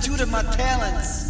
substituted my talents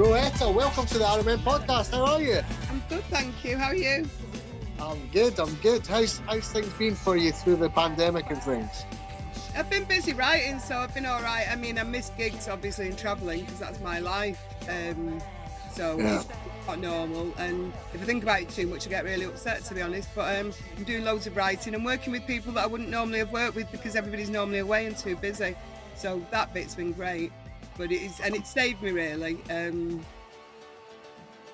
Rowetta, welcome to the RMN podcast. How are you? I'm good, thank you. How are you? I'm good. I'm good. How's how's things been for you through the pandemic and things? I've been busy writing, so I've been all right. I mean, I miss gigs, obviously, and travelling because that's my life. Um, so Yeah. it's not normal. And if I think about it too much, I get really upset, to be honest. But um, I'm doing loads of writing and working with people that I wouldn't normally have worked with because everybody's normally away and too busy. So that bit's been great. But it is, and it saved me really. Um,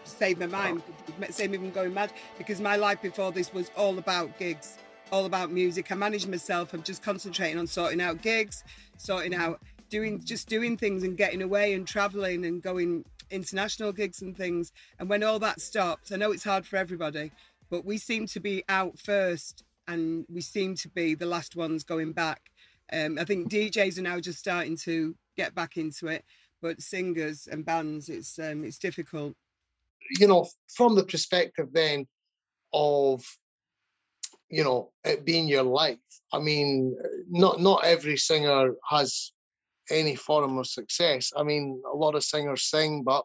saved my mind, saved me from going mad because my life before this was all about gigs, all about music. I managed myself. I'm just concentrating on sorting out gigs, sorting out doing just doing things and getting away and traveling and going international gigs and things. And when all that stopped, I know it's hard for everybody, but we seem to be out first and we seem to be the last ones going back. Um, I think DJs are now just starting to get back into it, but singers and bands, it's um, it's difficult. You know, from the perspective then of you know it being your life. I mean, not not every singer has any form of success. I mean, a lot of singers sing, but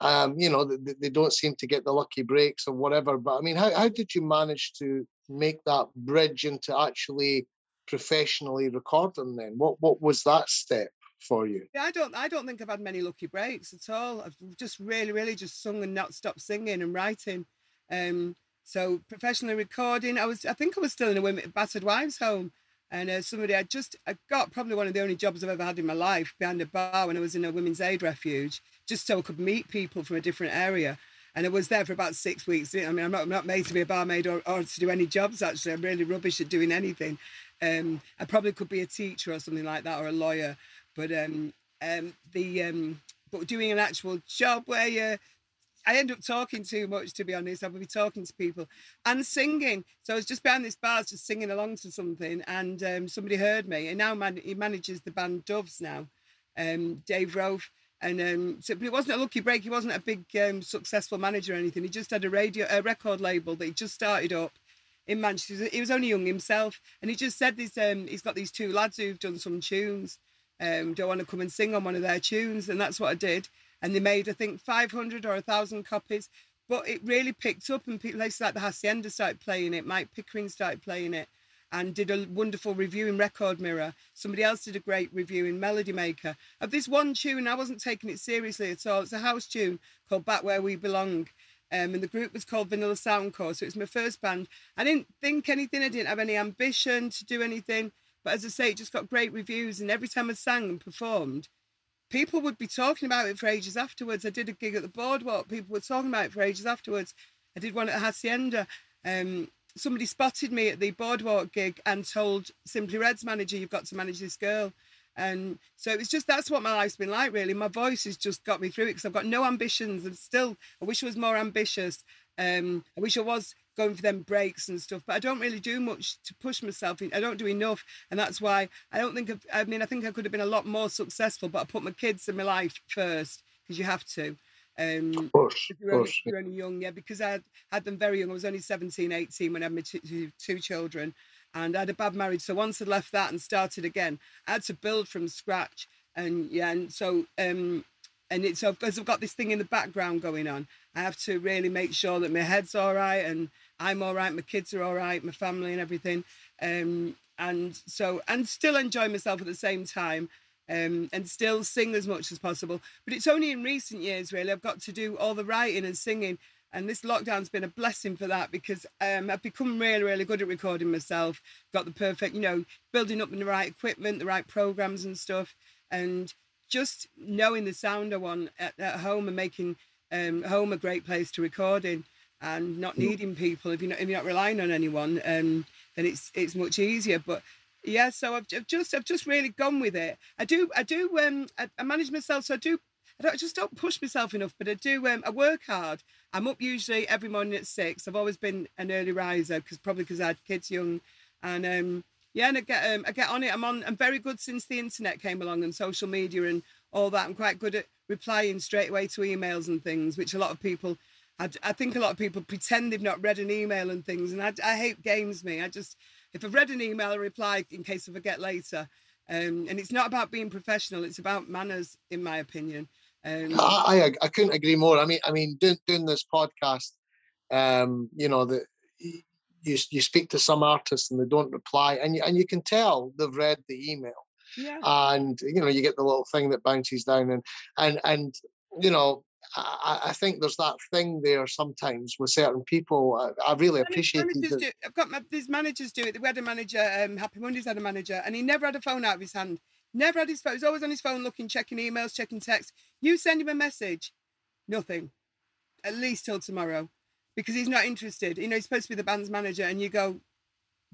um, you know they, they don't seem to get the lucky breaks or whatever. But I mean, how how did you manage to make that bridge into actually professionally recording? Then what what was that step for you? Yeah, I don't I don't think I've had many lucky breaks at all. I've just really, really just sung and not stopped singing and writing. Um, so professionally recording, I was I think I was still in a women battered wives home. And uh, somebody I just I got probably one of the only jobs I've ever had in my life behind a bar when I was in a women's aid refuge, just so I could meet people from a different area. And I was there for about six weeks. I mean, I'm not, I'm not made to be a barmaid or, or to do any jobs, actually. I'm really rubbish at doing anything. Um, I probably could be a teacher or something like that or a lawyer. But um, um, the um, but doing an actual job where you, I end up talking too much, to be honest. I would be talking to people and singing. So I was just behind this bar, just singing along to something, and um, somebody heard me. And now man, he manages the band Doves now, um, Dave Rofe. And um, so, but it wasn't a lucky break. He wasn't a big um, successful manager or anything. He just had a radio, a record label that he just started up in Manchester. He was only young himself, and he just said this. Um, he's got these two lads who've done some tunes. Um, don't want to come and sing on one of their tunes, and that's what I did. And they made, I think, 500 or 1,000 copies. But it really picked up, and places like the Hacienda started playing it. Mike Pickering started playing it, and did a wonderful review in Record Mirror. Somebody else did a great review in Melody Maker of this one tune. I wasn't taking it seriously at all. It's a house tune called Back Where We Belong. Um, and the group was called Vanilla Sound Corps. So it was my first band. I didn't think anything, I didn't have any ambition to do anything. But as I say, it just got great reviews. And every time I sang and performed, people would be talking about it for ages afterwards. I did a gig at the boardwalk, people were talking about it for ages afterwards. I did one at Hacienda. Um, somebody spotted me at the boardwalk gig and told Simply Red's manager, You've got to manage this girl. And so it was just that's what my life's been like, really. My voice has just got me through it because I've got no ambitions. I'm still, I wish I was more ambitious. Um, I wish I was going for them breaks and stuff, but I don't really do much to push myself. In. I don't do enough, and that's why I don't think. I've, I mean, I think I could have been a lot more successful, but I put my kids and my life first because you have to. Um, Of course, you're, only, course. if you're only young, yeah, because I had, had them very young. I was only 17, 18 when I had my two, two, two children, and I had a bad marriage. So once I left that and started again, I had to build from scratch. And yeah, and so um, and it's because I've got this thing in the background going on, I have to really make sure that my head's all right and I'm all right, my kids are all right, my family and everything. Um, and so and still enjoy myself at the same time. Um, and still sing as much as possible. But it's only in recent years, really, I've got to do all the writing and singing. And this lockdown's been a blessing for that because um, I've become really, really good at recording myself. Got the perfect, you know, building up the right equipment, the right programs and stuff, and just knowing the sound I want at, at home and making um, home a great place to record in, and not needing people. If you're not, if you're not relying on anyone, um, then it's it's much easier. But yeah, so I've, I've just I've just really gone with it. I do I do um I, I manage myself, so I do I, don't, I just don't push myself enough, but I do. Um, I work hard. I'm up usually every morning at six. I've always been an early riser because probably because I had kids young, and um, yeah, and I get um, I get on it. I'm on. I'm very good since the internet came along and social media and all that. I'm quite good at replying straight away to emails and things, which a lot of people. I, I think a lot of people pretend they've not read an email and things, and I, I hate games. Me, I just if I've read an email, I reply in case I forget later. Um, and it's not about being professional; it's about manners, in my opinion. Um, I, I I couldn't agree more. I mean, I mean, doing, doing this podcast, um, you know, the you you speak to some artists and they don't reply, and you, and you can tell they've read the email, yeah, and you know, you get the little thing that bounces down, and and and you know. I, I think there's that thing there sometimes with certain people. I, I really appreciate it. do, I've got my, these managers do it. We had a manager, um, Happy Mondays had a manager, and he never had a phone out of his hand. Never had his phone. He was always on his phone looking, checking emails, checking texts. You send him a message, nothing. At least till tomorrow, because he's not interested. You know, he's supposed to be the band's manager, and you go,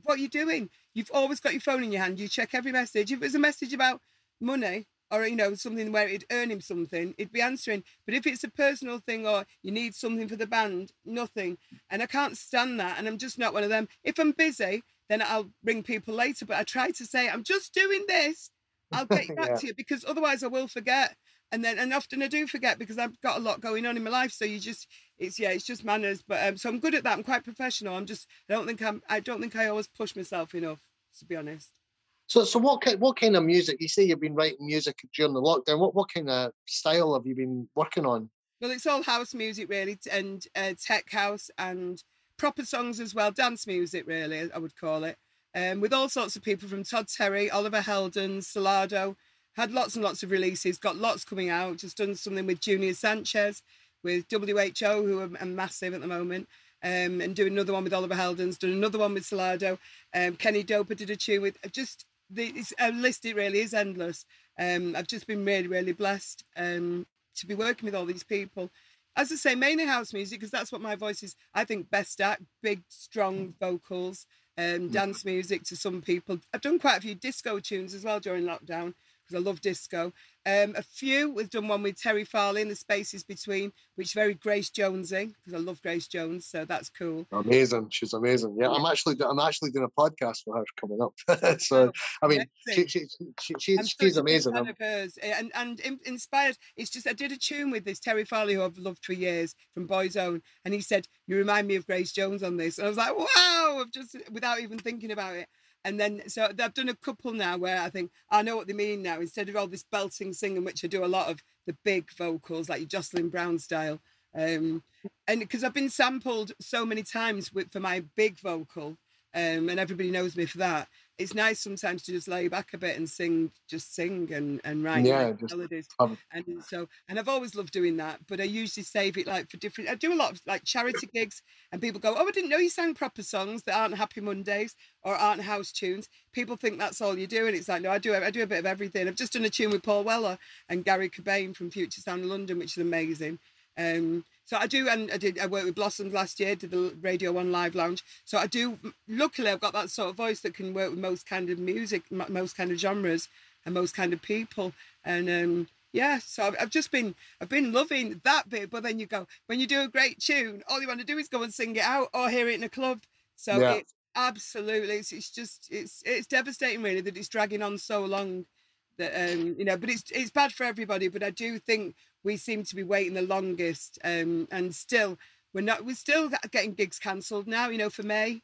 "What are you doing? You've always got your phone in your hand. You check every message. If it was a message about money." Or you know something where it'd earn him something, he'd be answering. But if it's a personal thing or you need something for the band, nothing. And I can't stand that. And I'm just not one of them. If I'm busy, then I'll ring people later. But I try to say, I'm just doing this. I'll get back Yeah. to you because otherwise I will forget. And then, and often I do forget because I've got a lot going on in my life. So you just, it's yeah, it's just manners. But um, so I'm good at that. I'm quite professional. I'm just, I don't think I'm, I don't think I always push myself enough, to be honest. So, so what kind, what kind of music? You say you've been writing music during the lockdown. What, what kind of style have you been working on? Well, it's all house music really, and uh, tech house and proper songs as well, dance music really, I would call it. Um, with all sorts of people from Todd Terry, Oliver Heldens, Solardo. Had lots and lots of releases, got lots coming out. Just done something with Junior Sanchez, with WHO, who are, massive at the moment. Um, and doing another one with Oliver Heldens, done another one with Solardo. Um, Kenny Doper did a tune with just it's a list. It really is endless. Um, I've just been really, really blessed um, to be working with all these people. As I say, mainly house music because that's what my voice is. I think best at big, strong vocals, um, dance music to some people. I've done quite a few disco tunes as well during lockdown because I love disco. Um, a few we've done one with Terry Farley in the spaces between, which is very Grace Jonesy because I love Grace Jones, so that's cool. Amazing, she's amazing. Yeah, I'm actually, I'm actually doing a podcast with her coming up. so, I mean, she, she, she, she, she's big amazing. fan I'm- of hers, and and inspired. It's just I did a tune with this Terry Farley, who I've loved for years from Boys Own, and he said you remind me of Grace Jones on this, and I was like, wow! I've just without even thinking about it. And then so I've done a couple now where I think I know what they mean now. Instead of all this belting singing, which I do a lot of, the big vocals like Jocelyn Brown style. Um, and because I've been sampled so many times with for my big vocal, um, and everybody knows me for that. It's nice sometimes to just lay back a bit and sing, just sing and and write Yeah, melodies. have- And so, and I've always loved doing that, but I usually save it like for different. I do a lot of like charity gigs, and people go, "Oh, I didn't know you sang proper songs that aren't Happy Mondays or aren't house tunes." People think that's all you do, and it's like, no, I do. I do a bit of everything. I've just done a tune with Paul Weller and Garry Cobain from Future Sound of London, which is amazing. Um, so I do, and I did. I worked with Blossoms last year, did the Radio One Live Lounge. So I do. Luckily, I've got that sort of voice that can work with most kind of music, most kind of genres, and most kind of people. And um, yeah, so I've, I've just been, I've been loving that bit. But then you go when you do a great tune, all you want to do is go and sing it out or hear it in a club. So Yeah. it's absolutely, it's, it's just, it's, it's devastating really that it's dragging on so long that um you know but it's it's bad for everybody but i do think we seem to be waiting the longest um and still we're not we're still getting gigs cancelled now you know for may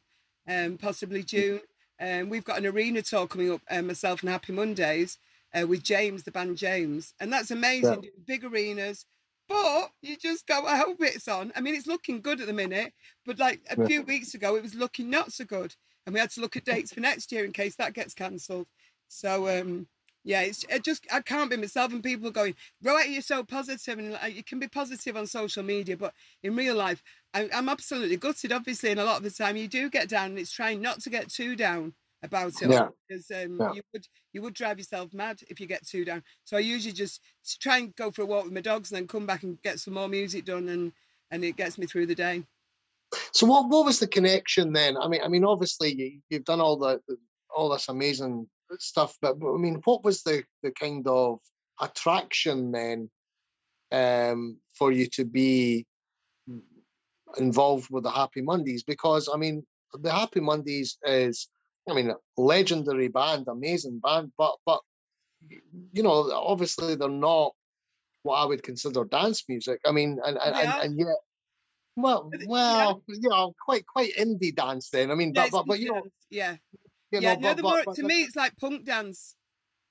um possibly june um we've got an arena tour coming up um, myself and happy mondays uh, with james the band james and that's amazing Yeah. big arenas but you just go i hope it's on i mean it's looking good at the minute but like a Yeah. few weeks ago it was looking not so good and we had to look at dates for next year in case that gets cancelled so um yeah, it's it just I can't be myself, and people are going, right, you're so positive, and like, you can be positive on social media, but in real life, I, I'm absolutely gutted, obviously, and a lot of the time you do get down, and it's trying not to get too down about it, Yeah. because um, Yeah. you would you would drive yourself mad if you get too down. So I usually just try and go for a walk with my dogs, and then come back and get some more music done, and and it gets me through the day. So what what was the connection then? I mean, I mean, obviously you, you've done all the, the all this amazing stuff, but, but I mean, what was the the kind of attraction then um, for you to be involved with the Happy Mondays? Because I mean, the Happy Mondays is, I mean, a legendary band, amazing band, but but you know, obviously they're not what I would consider dance music. I mean, and and, Yeah. and, and yet. Well, it- yeah. well, you know, quite quite indie dance then. I mean, Yeah, but but, but you know, yeah. You yeah, know, no, but, the more, but to the- me, it's like punk dance,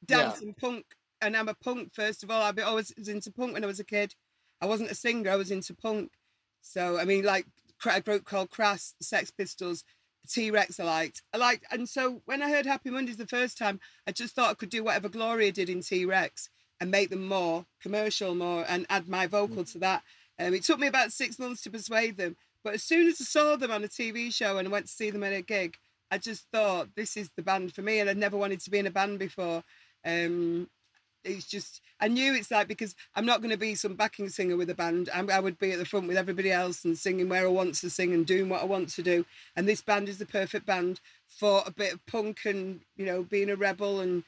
Yeah. dance and punk. And I'm a punk first of all. I always was into punk when I was a kid. I wasn't a singer. I was into punk. So I mean, like a group called Crass, Sex Pistols, T Rex. I liked. I liked. And so when I heard Happy Mondays the first time, I just thought I could do whatever Gloria did in T Rex and make them more commercial, more and add my vocal to that. Um, it took me about six months to persuade them. But as soon as I saw them on a TV show and I went to see them at a gig, I just thought this is the band for me, and I'd never wanted to be in a band before. Um, it's just I knew it's like because I'm not going to be some backing singer with a band. I'm, I would be at the front with everybody else and singing where I want to sing and doing what I want to do. And this band is the perfect band for a bit of punk and you know being a rebel and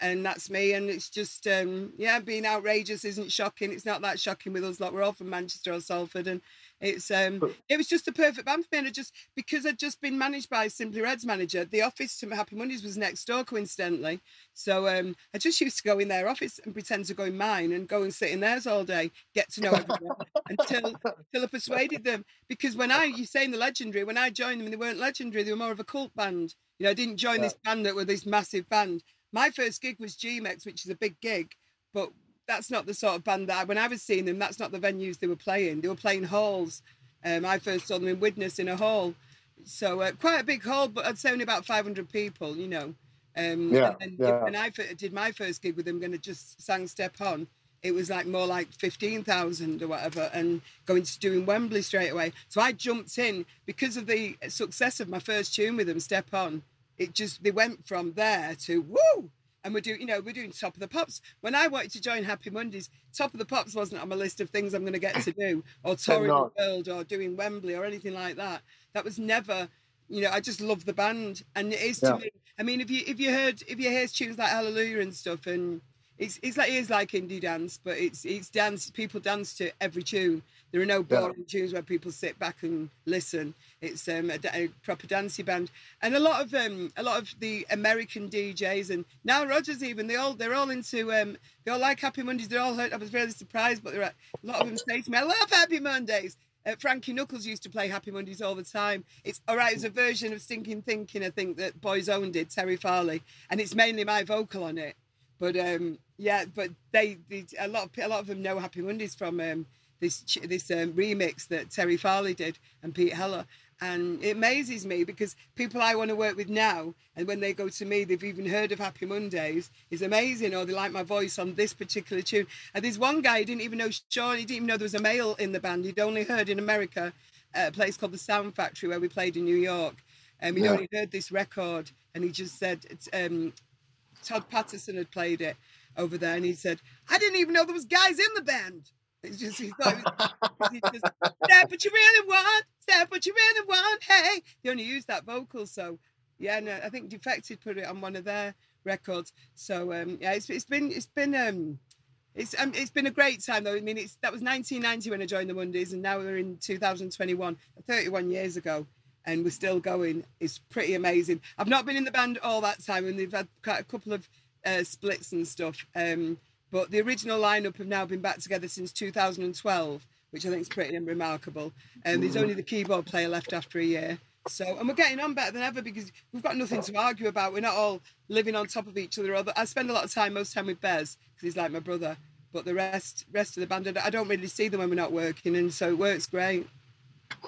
and that's me. And it's just um, yeah, being outrageous isn't shocking. It's not that shocking with us. Like we're all from Manchester or Salford, and it's um, it was just the perfect band for me. And I just because I'd just been managed by Simply Red's manager, the office to Happy Mondays was next door, coincidentally. So um, I just used to go in their office and pretend to go in mine and go and sit in theirs all day, get to know everyone until until I persuaded them. Because when I you saying the legendary, when I joined them, they weren't legendary. They were more of a cult band. You know, I didn't join this band that were this massive band. My first gig was G-Mex, which is a big gig, but that's not the sort of band that I, when I was seeing them, that's not the venues they were playing. They were playing halls. Um, I first saw them in Widnes in a hall. So uh, quite a big hall, but I'd say only about 500 people, you know. Um, Yeah, and then yeah. when I did my first gig with them, going to just sang Step On, it was like more like 15,000 or whatever, and going to doing Wembley straight away. So I jumped in because of the success of my first tune with them, Step On. It just, they went from there to woo! And we're doing, you know, we're doing Top of the Pops. When I wanted to join Happy Mondays, Top of the Pops wasn't on my list of things I'm going to get to do, or touring the world, or doing Wembley, or anything like that. That was never, you know. I just love the band, and it is to Yeah. me. I mean, if you if you heard if you hear tunes like Hallelujah and stuff, and it's it's like it is like indie dance, but it's it's dance. People dance to every tune. There are no Yeah. boring tunes where people sit back and listen. It's um, a, a proper dancey band, and a lot of um, a lot of the American DJs and now Rogers even they all they're all into um, they all like Happy Mondays. They're all. I was really surprised, but a lot of them say to me, "I love Happy Mondays." Uh, Frankie Knuckles used to play Happy Mondays all the time. It's all right. It's a version of Stinking Thinking, I think that Boys Own did, Terry Farley, and it's mainly my vocal on it. But um, yeah, but they, they a lot of a lot of them know Happy Mondays from um, this this um, remix that Terry Farley did and Pete Heller. And it amazes me because people I want to work with now, and when they go to me, they've even heard of Happy Mondays, is amazing, or they like my voice on this particular tune. And there's one guy, he didn't even know Sean, he didn't even know there was a male in the band. He'd only heard in America at a place called the Sound Factory where we played in New York. Um, he'd Yeah. only heard this record, and he just said, it's, um, Todd Patterson had played it over there, and he said, I didn't even know there was guys in the band. It's just, he thought it was, he just, step what you really want, step what you really want, hey. He only used that vocal, so yeah, no, I think Defected put it on one of their records. So um, yeah, it's, it's been it's been um, it's um, it's been a great time though. I mean, it's that was 1990 when I joined the Mondays, and now we're in 2021, 31 years ago, and we're still going. It's pretty amazing. I've not been in the band all that time, and they've had quite a couple of uh, splits and stuff. Um, but the original lineup have now been back together since 2012, which I think is pretty remarkable. And there's only the keyboard player left after a year. So, and we're getting on better than ever because we've got nothing to argue about. We're not all living on top of each other. I spend a lot of time, most time with Bez because he's like my brother. But the rest, rest of the band, I don't really see them when we're not working, and so it works great.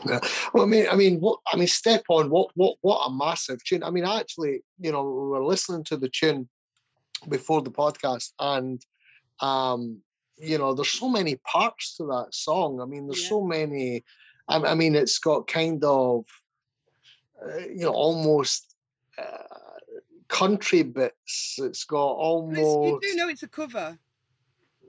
Yeah. Well, I mean, I mean, what I mean, step on what what what a massive tune. I mean, actually, you know, we were listening to the tune before the podcast, and um, you know, there's so many parts to that song. I mean, there's Yeah. so many. I, I mean, it's got kind of, uh, you know, almost uh, country bits. It's got But it's- you do know it's a cover.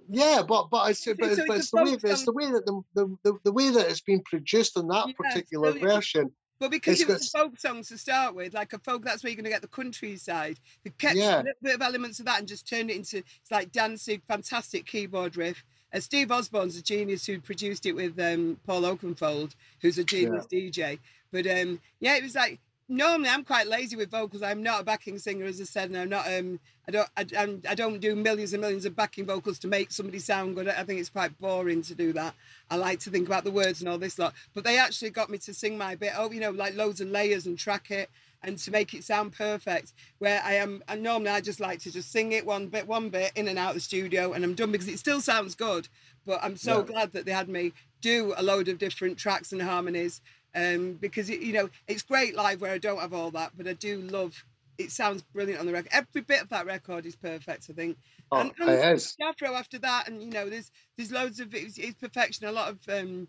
Yeah, but but it's So but, it's it's, but it's the way it's the way that the, the, the, way that it's been produced in that Yeah, particular brilliant. version. But because It's it was got- a folk song to start with, like a folk, that's where you're going to get the countryside. They kept Yeah. a little bit of elements of that and just turned it into it's like dancing, fantastic keyboard riff. Uh, Steve Osborne's a genius who produced it with um, Paul Oakenfold, who's a genius DJ. But um, yeah, it was like normally I'm quite lazy with vocals. I'm not a backing singer, as I said, and I'm not. Um, I don't. I, I'm, I don't do millions and millions of backing vocals to make somebody sound good. I think it's quite boring to do that. I like to think about the words and all this lot. But they actually got me to sing my bit. Oh, you know, like loads of layers and track it and to make it sound perfect. Where I am, and normally I just like to just sing it one bit, one bit in and out of the studio, and I'm done because it still sounds good. But I'm so Yeah. glad that they had me do a load of different tracks and harmonies um, because it, you know it's great live where I don't have all that, but I do love. It sounds brilliant on the record. Every bit of that record is perfect. I think. Oh, And- and- it is. Afro after that, and you know, there's there's loads of it's, it's perfection. A lot of um,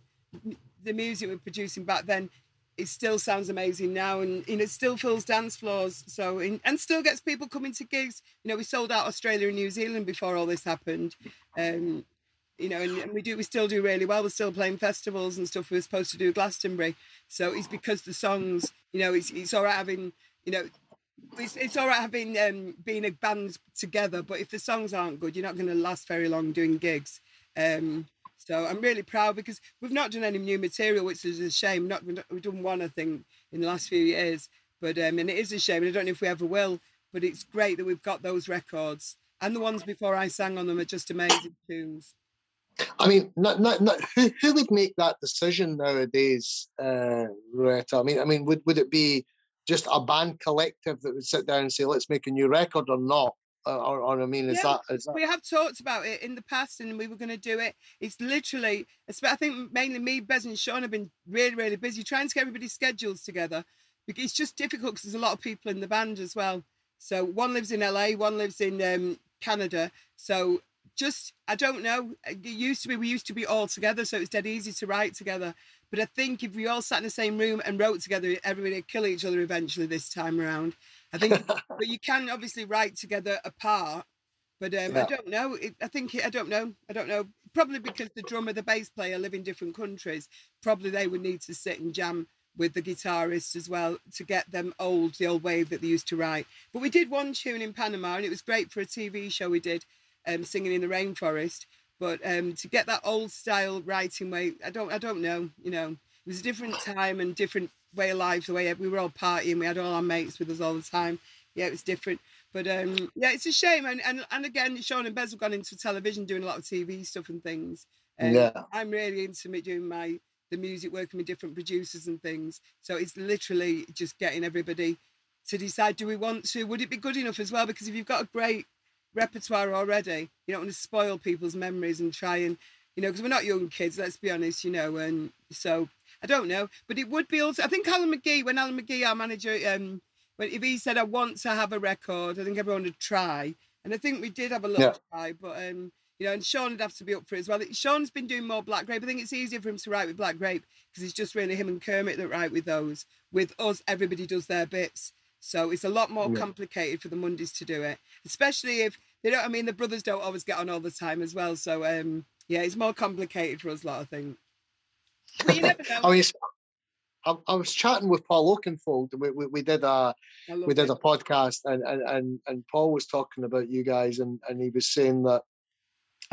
the music we're producing back then, it still sounds amazing now, and you know, it still fills dance floors. So in, and still gets people coming to gigs. You know, we sold out Australia and New Zealand before all this happened. Um, you know, and, and we do we still do really well. We're still playing festivals and stuff. We were supposed to do Glastonbury, so it's because the songs. You know, it's it's all right having you know it's, it's all right having um, being a band together, but if the songs aren't good, you're not going to last very long doing gigs. Um, so I'm really proud because we've not done any new material, which is a shame. Not we've done one, I think, in the last few years, but um, and it is a shame. And I don't know if we ever will, but it's great that we've got those records and the ones before I sang on them are just amazing tunes. I mean, not, not, not, who, who would make that decision nowadays, uh? I mean, I mean, would, would it be just a band collective that would sit down and say, "Let's make a new record" or not? Or, or, or I mean, is Yeah, that is that? we have talked about it in the past and we were going to do it it's literally i think mainly me bez and sean have been really really busy trying to get everybody's schedules together because it's just difficult because there's a lot of people in the band as well so one lives in la one lives in um, canada so just i don't know it used to be we used to be all together so it's dead easy to write together but i think if we all sat in the same room and wrote together everybody would kill each other eventually this time around i think but you can obviously write together apart but um, I don't know. It, I think I don't know. I don't know. Probably because the drummer, the bass player live in different countries. Probably they would need to sit and jam with the guitarist as well to get them old, the old wave that they used to write. But we did one tune in Panama, and it was great for a TV show we did, um, singing in the rainforest. But um, to get that old style writing way, I don't, I don't know. You know, it was a different time and different way of life. The way we were all partying, we had all our mates with us all the time. Yeah, it was different. But um, yeah, it's a shame. And, and and again, Sean and Bez have gone into television doing a lot of TV stuff and things. Um, Yeah. I'm really into me doing my the music, working with different producers and things. So it's literally just getting everybody to decide: do we want to? Would it be good enough as well? Because if you've got a great repertoire already, you don't want to spoil people's memories and try and you know, because we're not young kids, let's be honest, you know, and So I don't know, but it would be also. I think Alan McGee, when Alan McGee, our manager, um, when if he said I want to have a record, I think everyone would try, and I think we did have a little Yeah. try, but um, you know, and Sean would have to be up for it as well. Sean's been doing more Black Grape. I think it's easier for him to write with Black Grape because it's just really him and Kermit that write with those. With us, everybody does their bits. So it's a lot more Yeah. complicated for the Mondays to do it, especially if they don't. I mean, the brothers don't always get on all the time as well. So um, yeah, it's more complicated for us, a lot of things. But you never know. I mean, I, I was chatting with Paul Oakenfold. and We, we, we did a we did it. a podcast, and and and, and Paul was talking about you guys, and and he was saying that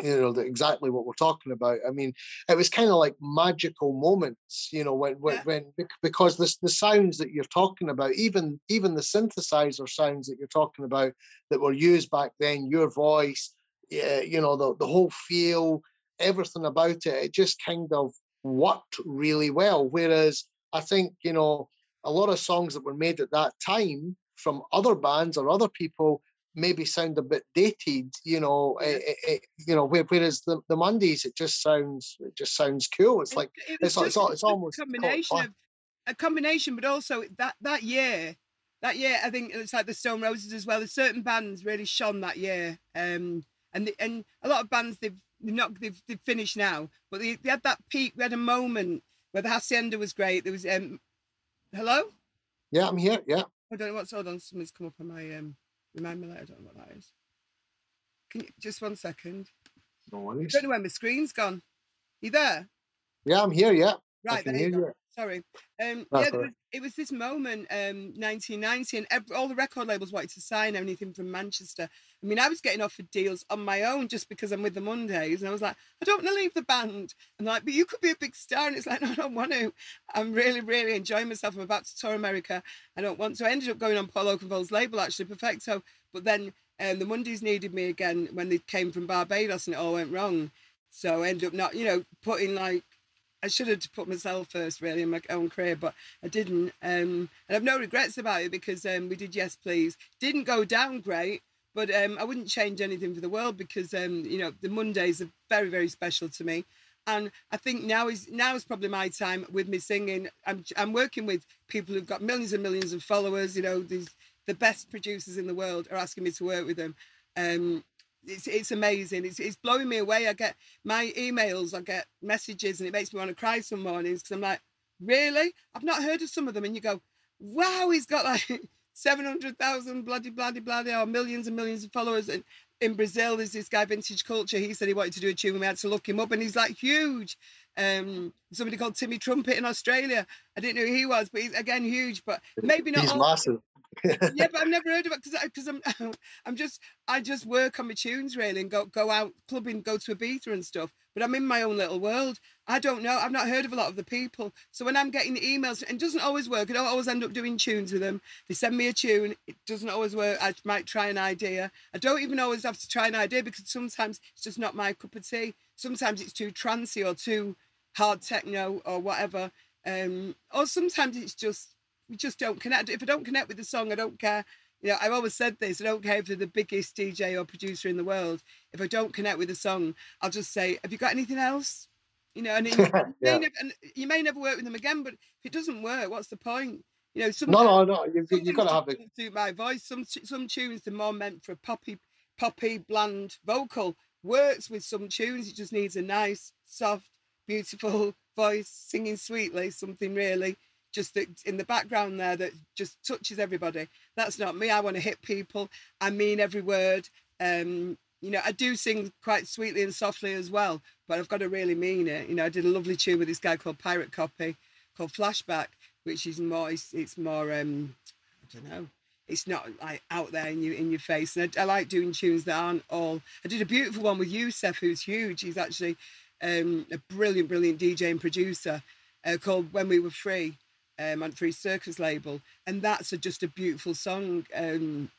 you know that exactly what we're talking about. I mean, it was kind of like magical moments, you know, when when, Yeah. when because the the sounds that you're talking about, even even the synthesizer sounds that you're talking about that were used back then, your voice, yeah, you know, the the whole feel, everything about it, it just kind of worked really well. Whereas I think you know a lot of songs that were made at that time from other bands or other people maybe sound a bit dated, you know. Yeah. eh, eh, eh, you know, whereas the, the Mondays, it just sounds it just sounds cool. It's like it it's it's it's a almost called combination of a combination, but also that that year, that year, I think it's like the Stone Roses as well. There's certain bands really shone that year, um, and the, and a lot of bands they've they've not they've, they've finished now, but they, they had that peak. We had a moment where the hacienda was great. There was um, hello. yeah, I'm here. Yeah, I don't know what's hold on. Something's come up on my um. Remind me later. I don't know what that is. Can you just one second? no I worries. don't know where my screen's gone. You there? Yeah, I'm here. Yeah, I Right, there you go. you. Sorry. Um, yeah, was, it was this moment, um, 1990, and ev all the record labels wanted to sign anything from Manchester. I mean, I was getting offered deals on my own just because I'm with the Mondays, and I was like, I don't want to leave the band. And like, but you could be a big star, and it's like, no, I don't want to. I'm really, really enjoying myself. I'm about to tour America. I don't want to. I ended up going on Paul Oakenfold's label actually, Perfecto, but then um, the Mondays needed me again when they came from Barbados, and it all went wrong. So I ended up not, you know, putting like I should have put myself first, really, in my own career, but I didn't. Um, and I've no regrets about it because um, we did Yes Please. Didn't go down great, but um, I wouldn't change anything for the world because um, you know the Mondays are very, very special to me. And I think now is now is probably my time with me singing. I'm I'm working with people who've got millions and millions of followers. You know, these the best producers in the world are asking me to work with them. Um, it's, it's amazing. It's, it's blowing me away. I get my emails, I get messages, and it makes me want to cry some mornings because I'm like, really? I've not heard of some of them. And you go, wow, he's got like 700,000 bloody, bloody, bloody, or millions and millions of followers. And in Brazil, there's this guy, Vintage Culture. He said he wanted to do a tune, and we had to look him up, and he's like huge. Um, somebody called Timmy Trumpet in Australia. I didn't know who he was, but he's again huge, but maybe not He's all massive. Yeah, but I've never heard of it because because I'm I'm just I just work on my tunes really and go go out clubbing, go to Ibiza and stuff. But I'm in my own little world. I don't know. I've not heard of a lot of the people. So when I'm getting the emails, and it doesn't always work. I don't always end up doing tunes with them. They send me a tune. It doesn't always work. I might try an idea. I don't even always have to try an idea because sometimes it's just not my cup of tea. Sometimes it's too trancy or too hard techno or whatever. Um, or sometimes it's just just don't connect. If I don't connect with the song, I don't care. You know, I've always said this. I don't care if they're the biggest DJ or producer in the world. If I don't connect with the song, I'll just say, "Have you got anything else?" You know, and, you, may never, and you may never work with them again. But if it doesn't work, what's the point? You know, some No, no, no. You've, you've got to have it. suit my voice. Some some tunes are more meant for a poppy, poppy, bland vocal. Works with some tunes. It just needs a nice, soft, beautiful voice, singing sweetly. Something really just in the background there that just touches everybody. That's not me. I want to hit people. I mean every word. Um, you know, I do sing quite sweetly and softly as well, but I've got to really mean it. You know, I did a lovely tune with this guy called Pirate Copy, called Flashback, which is more, it's, it's more, um, I don't know, it's not like out there in you in your face. And I, I like doing tunes that aren't all. I did a beautiful one with Yousef, who's huge. He's actually um, a brilliant, brilliant DJ and producer uh, called When We Were Free um, Circus label, and that's a, just a beautiful song. Um,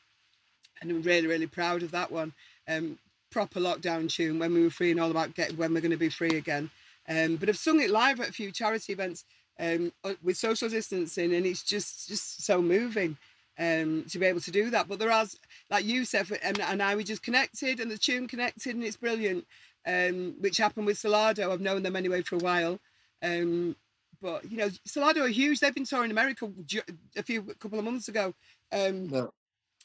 and I'm really, really proud of that one. Um, proper lockdown tune when we were free and all about when we're going to be free again. Um, but I've sung it live at a few charity events um, with social distancing, and it's just just so moving um, to be able to do that. But there are like Yousef and, and I, we just connected, and the tune connected, and it's brilliant. Which happened with Solardo. I've known them anyway for a while. Um, but you know, Solardo are huge. They've been touring America a few a couple of months ago. Um, Yeah.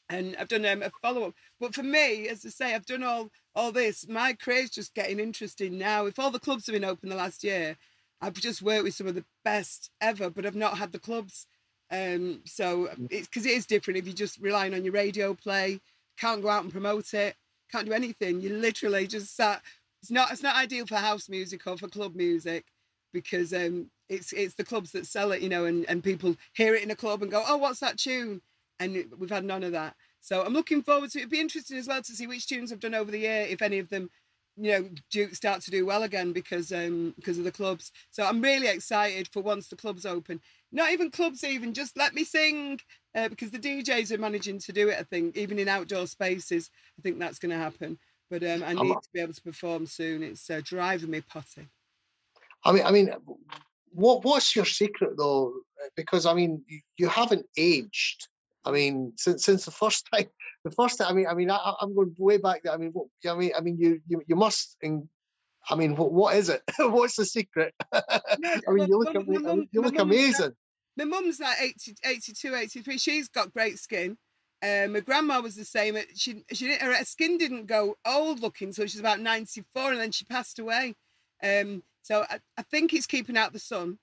and I've done um, a follow up. But for me, as I say, I've done all all this. My career's just getting interesting now. If all the clubs have been open the last year, I've just worked with some of the best ever, but I've not had the clubs. Um, so it's because it is different if you're just relying on your radio play, can't go out and promote it, can't do anything. You literally just sat. It's not it's not ideal for house music or for club music because um, it's it's the clubs that sell it, you know, and, and people hear it in a club and go, oh, what's that tune? And we've had none of that. So I'm looking forward to it. It'd be interesting as well to see which tunes I've done over the year, if any of them, you know, do start to do well again because um because of the clubs. So I'm really excited for once the clubs open. Not even clubs, even just let me sing uh, because the DJs are managing to do it. I think even in outdoor spaces, I think that's going to happen. But um, I need to be able to perform soon. It's uh, driving me potty. I mean, I mean, what what's your secret though? Because I mean, you, you haven't aged. I mean, since since the first time, the first time. I mean, I mean, I, I'm going way back. there. I mean, what, I mean, I mean, you you, you must. In, I mean, what, what is it? What's the secret? I mean, you look, am- you look amazing. my mum's like 80, 82, 83. She's got great skin. Um, my grandma was the same. uh, She she didn't, her skin didn't go old looking, so she's about ninety four, and then she passed away. Um, so I, I think it's keeping out the sun,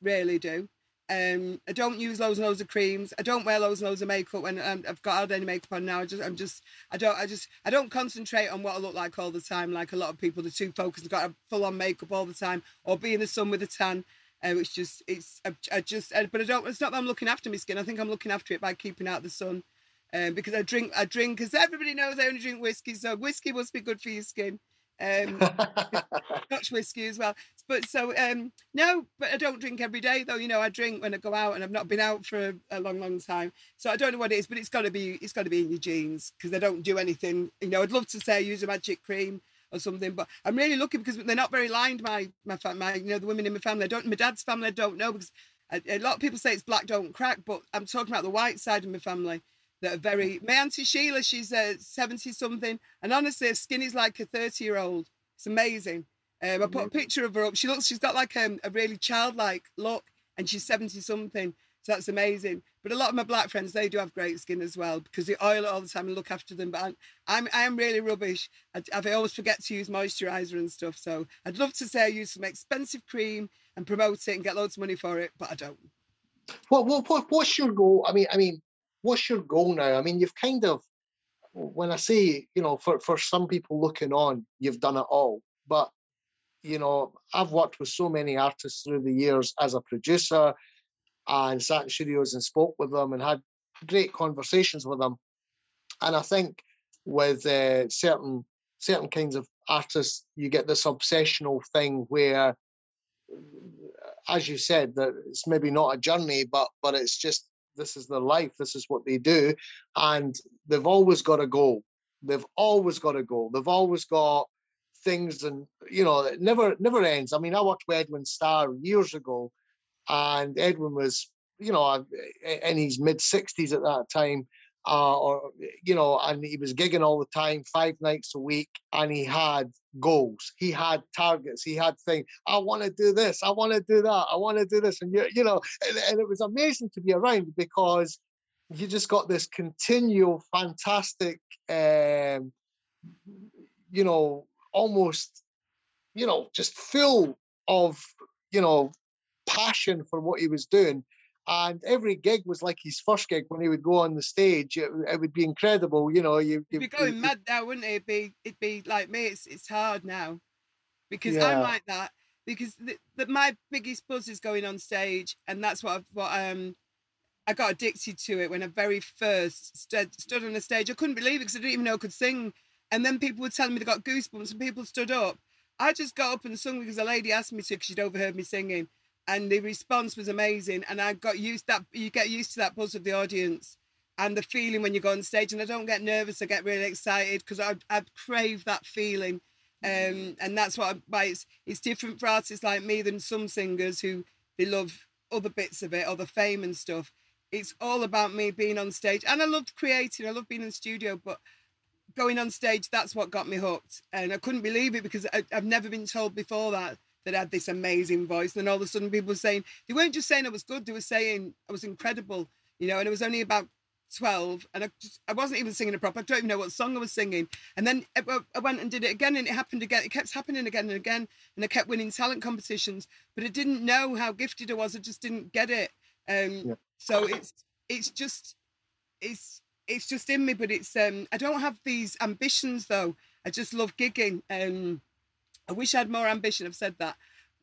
really do. Um, I don't use loads and loads of creams. I don't wear loads and loads of makeup when um, I've got any makeup on now. I just I'm just I don't I just I don't concentrate on what I look like all the time. Like a lot of people, they're too focused, got full on makeup all the time, or be in the sun with a tan. Uh, it's just it's I, I just but I don't. It's not that I'm looking after my skin. I think I'm looking after it by keeping out the sun. Um, because I drink, I drink, because everybody knows I only drink whiskey, so whiskey must be good for your skin. Um, Scotch whiskey as well. But so um no, but I don't drink every day though. You know, I drink when I go out, and I've not been out for a, a long, long time. So I don't know what it is, but it's got to be it's got to be in your genes because they don't do anything. You know, I'd love to say I use a magic cream or something, but I'm really lucky because they're not very lined. My my my you know the women in my family. I don't my dad's family. I don't know because a, a lot of people say it's black don't crack, but I'm talking about the white side of my family that are very. My auntie Sheila, she's uh, seventy something, and honestly, her skin is like a thirty year old. It's amazing. Um, I put a picture of her up. She looks, she's got like um, a really childlike look, and she's seventy something. So that's amazing. But a lot of my black friends, they do have great skin as well because they oil it all the time and look after them. But I'm, I'm, I am really rubbish. I, I always forget to use moisturizer and stuff. So I'd love to say I use some expensive cream and promote it and get loads of money for it, but I don't. what, what what what's your goal? I mean, I mean, what's your goal now? I mean, you've kind of when I say, you know, for for some people looking on, you've done it all. But you know, I've worked with so many artists through the years as a producer and sat in studios and spoke with them and had great conversations with them. And I think with uh, certain certain kinds of artists, you get this obsessional thing where, as you said, that it's maybe not a journey, but but it's just this is their life, this is what they do, and they've always got a goal. They've always got a goal. They've always got things, and you know, it never never ends. I mean, I worked with Edwin Starr years ago, and Edwin was, you know, in his mid sixties at that time, uh, or you know, and he was gigging all the time, five nights a week, and he had goals, he had targets, he had things. I want to do this, I want to do that, I want to do this, and you, you know, and, and it was amazing to be around because you just got this continual, fantastic, um, you know, almost, you know, just full of, you know, passion for what he was doing. And every gig was like his first gig when he would go on the stage. It, it would be incredible, you know. You, You'd be going you- mad now, wouldn't it? It'd be it'd be like me. It's it's hard now because Yeah. I'm like that. Because the, the, my biggest buzz is going on stage, and that's what I've, what um I got addicted to it when I very first stood stood on the stage. I couldn't believe it because I didn't even know I could sing. And then people were telling me they got goosebumps, and people stood up. I just got up and sung because a lady asked me to because she'd overheard me singing, and the response was amazing. And I got used that you get used to that buzz of the audience and the feeling when you go on stage. And I don't get nervous; I get really excited because I I crave that feeling. Um, and that's what I, why it's it's different for artists like me than some singers who they love other bits of it or the fame and stuff. It's all about me being on stage, and I love creating. I love being in studio, but going on stage that's what got me hooked, and I couldn't believe it because I, I've never been told before that that had this amazing voice. And then all of a sudden, people were saying they weren't just saying I was good; they were saying I was incredible. You know, and it was only about 12 and I just I wasn't even singing a proper I don't even know what song I was singing and then I, went and did it again and it happened again it kept happening again and again and I kept winning talent competitions but I didn't know how gifted I was I just didn't get it um Yeah. so it's it's just it's it's just in me but it's um I don't have these ambitions though I just love gigging um I wish I had more ambition I've said that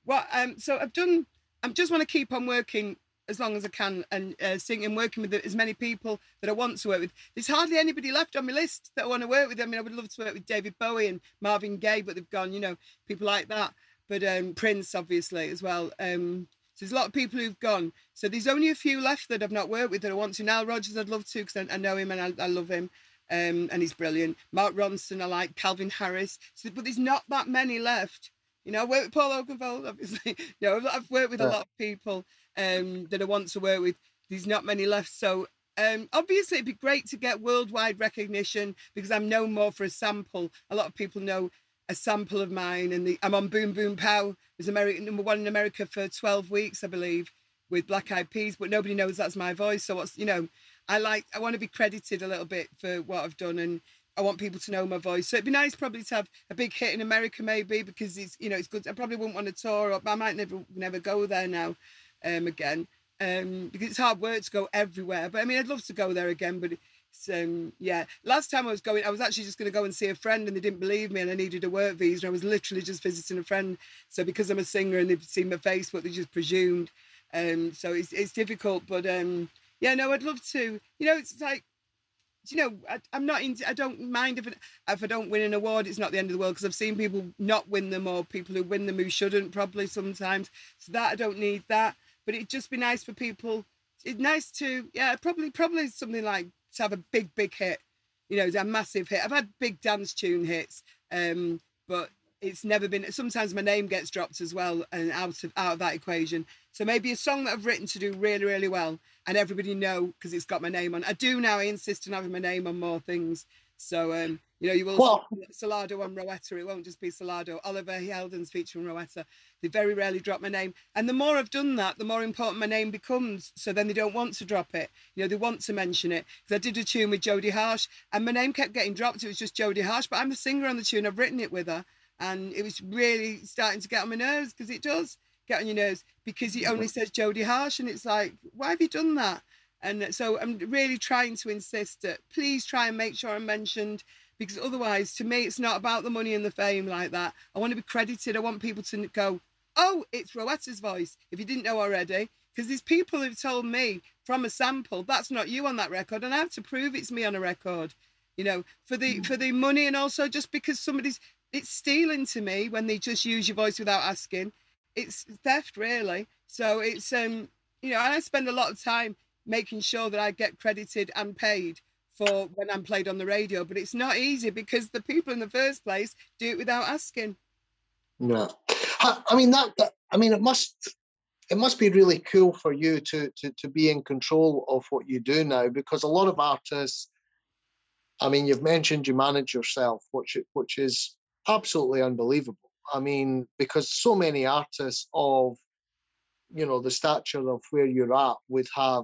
Well, um so I've done I just want to keep on working as long as I can and uh, singing, working with as many people that I want to work with. There's hardly anybody left on my list that I want to work with. I mean, I would love to work with David Bowie and Marvin Gaye, but they've gone, you know, people like that. But um, Prince, obviously, as well. Um, so there's a lot of people who've gone. So there's only a few left that I've not worked with that I want to. Nile Rodgers, I'd love to because I, I know him and I, I love him. Um, and he's brilliant. Mark Ronson, I like Calvin Harris. So, but there's not that many left. You know, I work with Paul Oakenfold, obviously. You know, I've, worked with a lot of people um, that I want to work with. There's not many left. So um, obviously, it'd be great to get worldwide recognition because I'm known more for a sample. A lot of people know a sample of mine, and the, I'm on Boom Boom Pow. It was American number one in America for 12 weeks, I believe, with Black Eyed Peas. But nobody knows that's my voice. So what's you know, I like I want to be credited a little bit for what I've done and. I want people to know my voice. So it'd be nice probably to have a big hit in America maybe because it's you know it's good. I probably wouldn't want to tour up. I might never never go there now um again. Um because it's hard work to go everywhere. But I mean I'd love to go there again, but um yeah. Last time I was going, I was actually just gonna go and see a friend and they didn't believe me and I needed a work visa. And I was literally just visiting a friend. So because I'm a singer and they've seen my face, they just presumed. Um so it's it's difficult. But um yeah, no, I'd love to. You know, it's like you know, I, I'm not into. I don't mind if it, if I don't win an award. It's not the end of the world because I've seen people not win them or people who win them who shouldn't probably sometimes. So that I don't need that. But it'd just be nice for people. It's nice to yeah, probably probably something like to have a big big hit. You know, a massive hit. I've had big dance tune hits, um, but it's never been. Sometimes my name gets dropped as well, and out of out of that equation. So maybe a song that I've written to do really really well, and everybody know because it's got my name on. I do now. I insist on having my name on more things. So um, you know, you will Well- Solardo and Rowetta. It won't just be Solardo. Oliver Heldens featuring Rowetta. They very rarely drop my name, and the more I've done that, the more important my name becomes. So then they don't want to drop it. You know, they want to mention it. Because I did a tune with Jodie Harsh, and my name kept getting dropped. It was just Jodie Harsh, but I'm the singer on the tune. I've written it with her, and it was really starting to get on my nerves because it does get on your nerves because he only mm-hmm. says Jodie Harsh, and it's like, why have you done that? And so I'm really trying to insist that please try and make sure I'm mentioned because otherwise, to me, it's not about the money and the fame like that. I want to be credited. I want people to go, oh, it's Rowetta's voice, if you didn't know already. Because these people who've told me from a sample, that's not you on that record, and I have to prove it's me on a record. You know, for the mm. for the money and also just because somebody's it's stealing to me when they just use your voice without asking. It's theft really. So it's um you know, and I spend a lot of time making sure that I get credited and paid for when I'm played on the radio. But it's not easy because the people in the first place do it without asking. Yeah, I, I mean that, that. I mean, it must. It must be really cool for you to to to be in control of what you do now, because a lot of artists. I mean, you've mentioned you manage yourself, which which is absolutely unbelievable. I mean, because so many artists of, you know, the stature of where you're at would have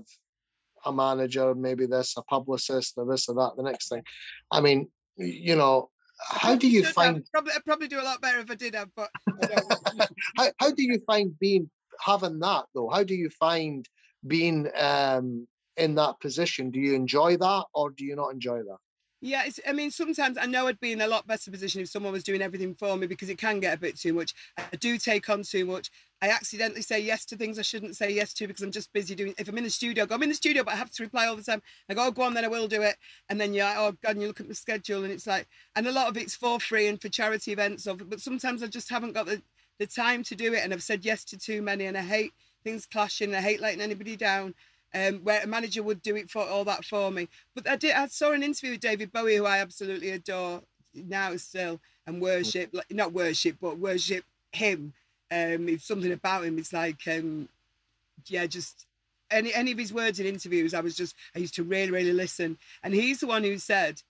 a manager, maybe this, a publicist, or this or that, the next thing. I mean, you know, how do you Should have. find Probably, I'd probably do a lot better if I did have, but how, how do you find being having that though how do you find being um in that position do you enjoy that or do you not enjoy that Yeah, I mean, sometimes I know I'd be in a lot better position if someone was doing everything for me because it can get a bit too much. I do take on too much. I accidentally say yes to things I shouldn't say yes to because I'm just busy doing. If I'm in the studio, I go, I'm in the studio, but I have to reply all the time. I go, oh, go on, then I will do it. And then you're like, oh God, and you look at the schedule, and it's like, and a lot of it's for free and for charity events. Of, but sometimes I just haven't got the the time to do it, and I've said yes to too many, and I hate things clashing. I hate letting anybody down um, where a manager would do it for all that for me. But I did. I saw an interview with David Bowie, who I absolutely adore now still and worship. Like, not worship, but worship him. Um, it's something about him. It's like, um, yeah, just any any of his words in interviews. I was just I used to really really listen, and he's the one who said.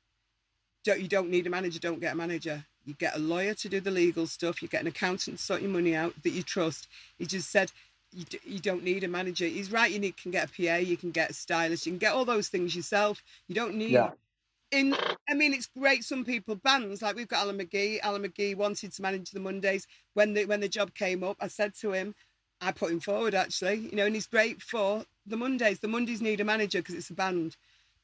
Don't, you don't need a manager. Don't get a manager. You get a lawyer to do the legal stuff. You get an accountant to sort your money out that you trust. He just said you, d- you don't need a manager. He's right. You need, can get a PA. You can get a stylist. You can get all those things yourself. You don't need. Yeah. In, I mean, it's great. Some people bands like we've got Alan McGee. Alan McGee wanted to manage the Mondays when the when the job came up. I said to him, I put him forward actually, you know, and he's great for the Mondays. The Mondays need a manager because it's a band,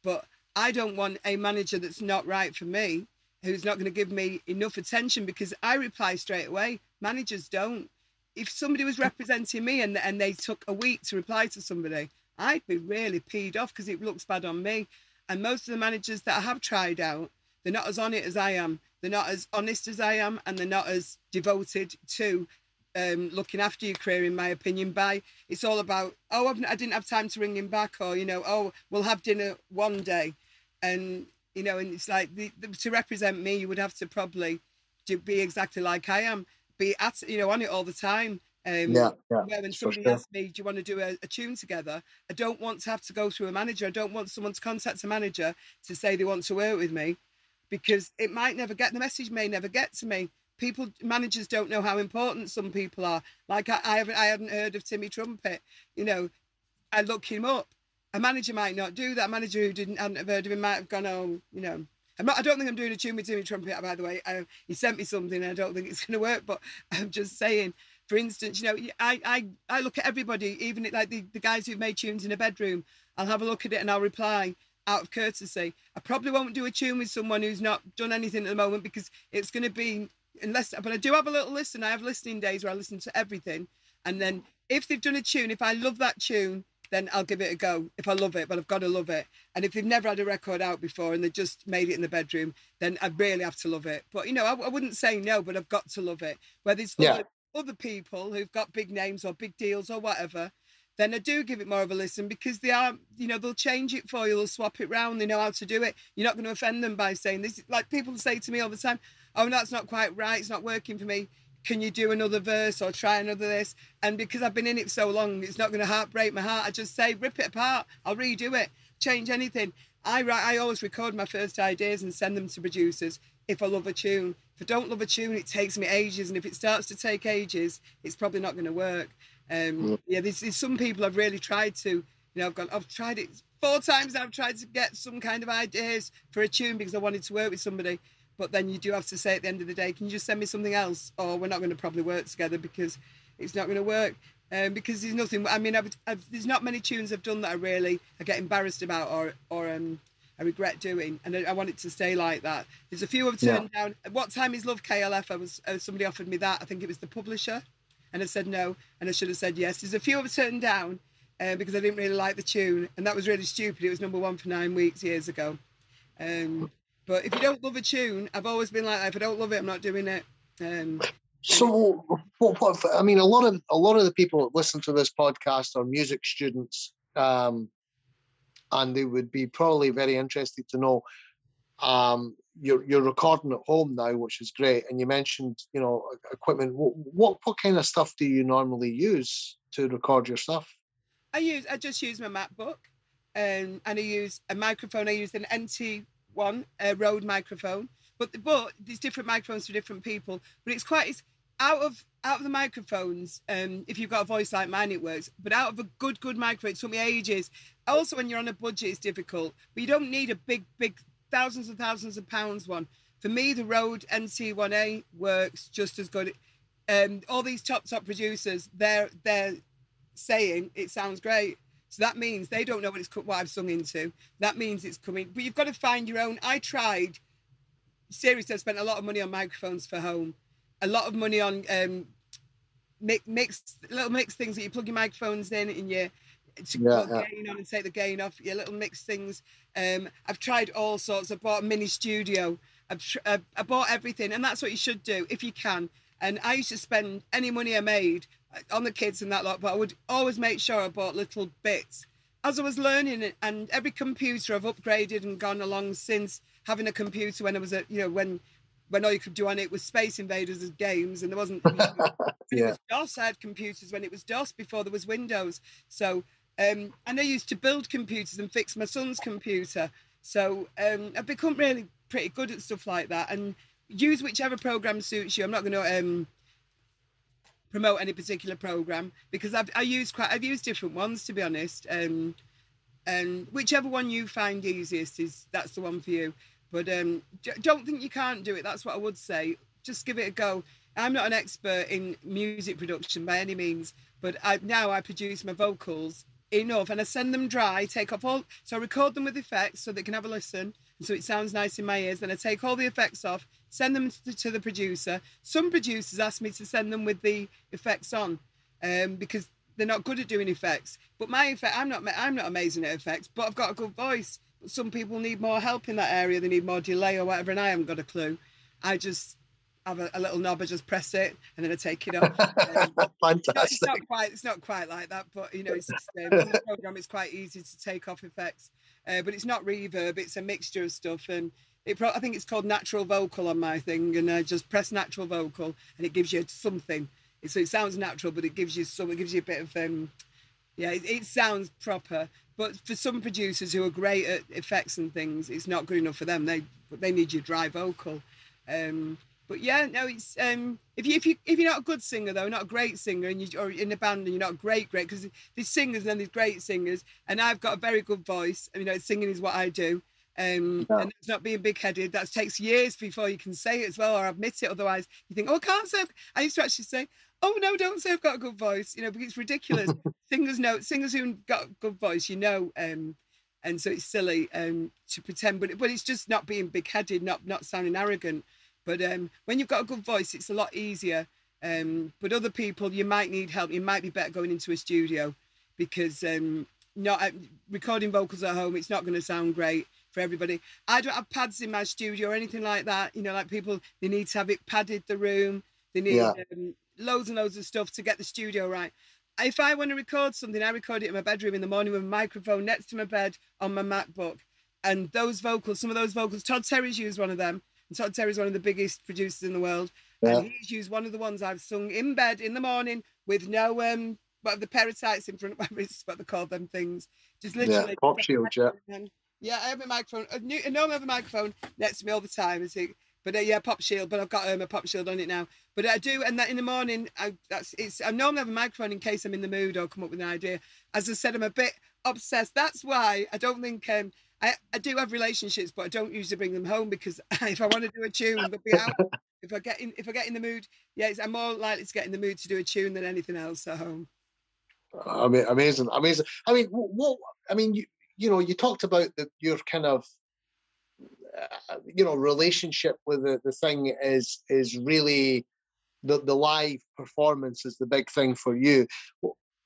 but I don't want a manager that's not right for me, who's not going to give me enough attention because I reply straight away. Managers don't. If somebody was representing me and and they took a week to reply to somebody, I'd be really peed off because it looks bad on me. And most of the managers that I have tried out, they're not as on it as I am. They're not as honest as I am, and they're not as devoted to um, looking after your career, in my opinion. By it's all about oh, I've, I didn't have time to ring him back, or you know, oh, we'll have dinner one day, and you know, and it's like the, the, to represent me, you would have to probably do, be exactly like I am, be at you know on it all the time. Um, Yeah, yeah, where when somebody sure. asks me, do you want to do a, a tune together? I don't want to have to go through a manager. I don't want someone to contact a manager to say they want to work with me because it might never get, the message may never get to me. People, managers don't know how important some people are. Like I, I haven't, I hadn't heard of Timmy Trumpet. You know, I look him up. A manager might not do that. A manager who didn't hadn't have heard of him might have gone, oh, you know. Not, I don't think I'm doing a tune with Timmy Trumpet, by the way. I, he sent me something. And I don't think it's going to work, but I'm just saying. For instance, you know, I, I, I look at everybody, even like the, the guys who've made tunes in a bedroom. I'll have a look at it and I'll reply out of courtesy. I probably won't do a tune with someone who's not done anything at the moment because it's going to be unless. But I do have a little listen. I have listening days where I listen to everything, and then if they've done a tune, if I love that tune, then I'll give it a go. If I love it, but I've got to love it. And if they've never had a record out before and they just made it in the bedroom, then I really have to love it. But you know, I, I wouldn't say no, but I've got to love it. Where there's Yeah. other, other people who've got big names or big deals or whatever, then I do give it more of a listen because they are, you know, they'll change it for you, they'll swap it round, they know how to do it. You're not going to offend them by saying this. Like people say to me all the time, oh, that's not quite right, it's not working for me. Can you do another verse or try another this? And because I've been in it so long, it's not going to heartbreak my heart. I just say, rip it apart, I'll redo it, change anything. I write, I always record my first ideas and send them to producers if I love a tune. If I don't love a tune, it takes me ages, and if it starts to take ages, it's probably not going to work. Um, yeah, there's, there's some people I've really tried to, you know, I've gone, I've tried it four times. I've tried to get some kind of ideas for a tune because I wanted to work with somebody. But then you do have to say at the end of the day, can you just send me something else, or we're not going to probably work together because it's not going to work. Um, because there's nothing. I mean, I've, I've, there's not many tunes I've done that I really I get embarrassed about or or um, I regret doing, and I, I want it to stay like that. There's a few I've turned down. What time is Love KLF? I was uh, somebody offered me that. I think it was the publisher, and I said no, and I should have said yes. There's a few I've turned down uh, because I didn't really like the tune, and that was really stupid. It was number one for nine weeks years ago. Um, but if you don't love a tune, I've always been like. If I don't love it, I'm not doing it. Um, So, what, what? I mean, a lot of a lot of the people that listen to this podcast are music students, um, and they would be probably very interested to know. Um, you're you're recording at home now, which is great, and you mentioned you know equipment. What what, what kind of stuff do you normally use to record your stuff? I use I just use my MacBook, um, and I use a microphone. I use an NT one a Rode microphone, but but there's different microphones for different people. But it's quite it's out of out of the microphones. Um, if you've got a voice like mine, it works. But out of a good good microphone, it took me ages. Also, when you're on a budget, it's difficult. But you don't need a big big thousands and thousands of pounds one. For me, the Rode NT1A works just as good. Um, all these top top producers, they're they're saying it sounds great. So that means they don't know what it's what I've sung into. That means it's coming. But you've got to find your own. I tried. Seriously, I spent a lot of money on microphones for home, a lot of money on um, mix, mix little mix things that you plug your microphones in and you to Yeah, put yeah. gain on and take the gain off. Your little mix things. Um, I've tried all sorts. I bought a mini studio. I've tr- I, I bought everything, and that's what you should do if you can. And I used to spend any money I made on the kids and that lot, but I would always make sure I bought little bits as I was learning it. And every computer I've upgraded and gone along since having a computer when I was at, you know, when when all you could do on it was Space Invaders as games, and there wasn't. You know, when it was DOS. I had computers when it was DOS before there was Windows. So, um, and I used to build computers and fix my son's computer. So um, I've become really pretty good at stuff like that. And use whichever program suits you. I'm not going to um, promote any particular program because I've I use quite I've used different ones to be honest. Um, and whichever one you find easiest is that's the one for you. But um, don't think you can't do it. That's what I would say. Just give it a go. I'm not an expert in music production by any means, but I, now I produce my vocals enough and I send them dry, take off all, so I record them with effects so they can have a listen, so it sounds nice in my ears. Then I take all the effects off, send them to, to the producer. Some producers ask me to send them with the effects on um, because they're not good at doing effects. But my effect, I'm not, I'm not amazing at effects, but I've got a good voice. But some people need more help in that area. They need more delay or whatever, and I haven't got a clue. I just have a, a little knob, I just press it, and then I take it off. Um, no, it's not quite. It's not quite like that, but you know, it's just, um, the program. It's quite easy to take off effects, uh, but it's not reverb. It's a mixture of stuff, and it. Pro- I think it's called natural vocal on my thing, and I just press natural vocal, and it gives you something. So it sounds natural, but it gives you some. It gives you a bit of um, yeah. It, it sounds proper, but for some producers who are great at effects and things, it's not good enough for them. They they need your dry vocal. Um, but yeah, no, it's um, if you if you if you're not a good singer though, not a great singer, and you or in a band and you're not great, great because there's singers and then there's great singers, and I've got a very good voice. And you know, singing is what I do. Um, Yeah. and it's not being big-headed. That takes years before you can say it as well, or admit it. Otherwise, you think, "Oh, I can't say." I've-" I used to actually say, "Oh no, don't say I've got a good voice," you know, because it's ridiculous. singers know singers who got a good voice, you know, um, and so it's silly um, to pretend, but but it's just not being big-headed, not not sounding arrogant. But um, when you've got a good voice, it's a lot easier. Um, but other people, you might need help. You might be better going into a studio because um, not uh, recording vocals at home. It's not going to sound great for everybody. I don't have pads in my studio or anything like that. You know, like people, they need to have it padded the room. They need Yeah. um, loads and loads of stuff to get the studio right. If I want to record something, I record it in my bedroom in the morning with a microphone next to my bed on my MacBook. And those vocals, some of those vocals, Todd Terry's used one of them. And Todd Terry's one of the biggest producers in the world. Yeah. And he's used one of the ones I've sung in bed in the morning with no um but the parasites in front of my wrists, what they call them things. Just Yeah, literally pop shield, yeah. yeah, I have a microphone. I knew- I normally have a microphone next to me all the time. Is it? But uh, yeah, pop shield. But I've got um, a pop shield on it now. But I do, and that in the morning, I that's it's. I normally have a microphone in case I'm in the mood or come up with an idea. As I said, I'm a bit obsessed. That's why I don't think um I, I do have relationships, but I don't usually bring them home because if I want to do a tune, they'll be out. if I get in, if I get in the mood, yeah, it's, I'm more likely to get in the mood to do a tune than anything else at home. I mean, amazing, amazing. I mean, what? I mean, you you know, you talked about the your kind of, uh, you know, relationship with the, the thing is is really the the live performance is the big thing for you.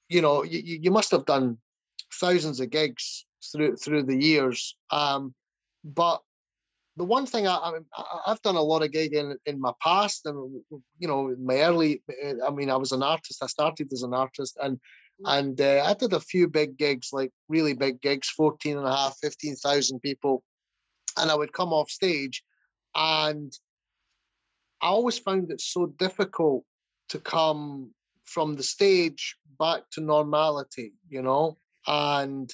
You know, you you must have done thousands of gigs through through the years, um, but the one thing I, I I've done a lot of gigging in my past, and you know, my early. I mean, I was an artist. I started as an artist, and and uh, I did a few big gigs, like really big gigs, 14 and a half, 15,000 people. And I would come off stage and I always found it so difficult to come from the stage back to normality, you know? And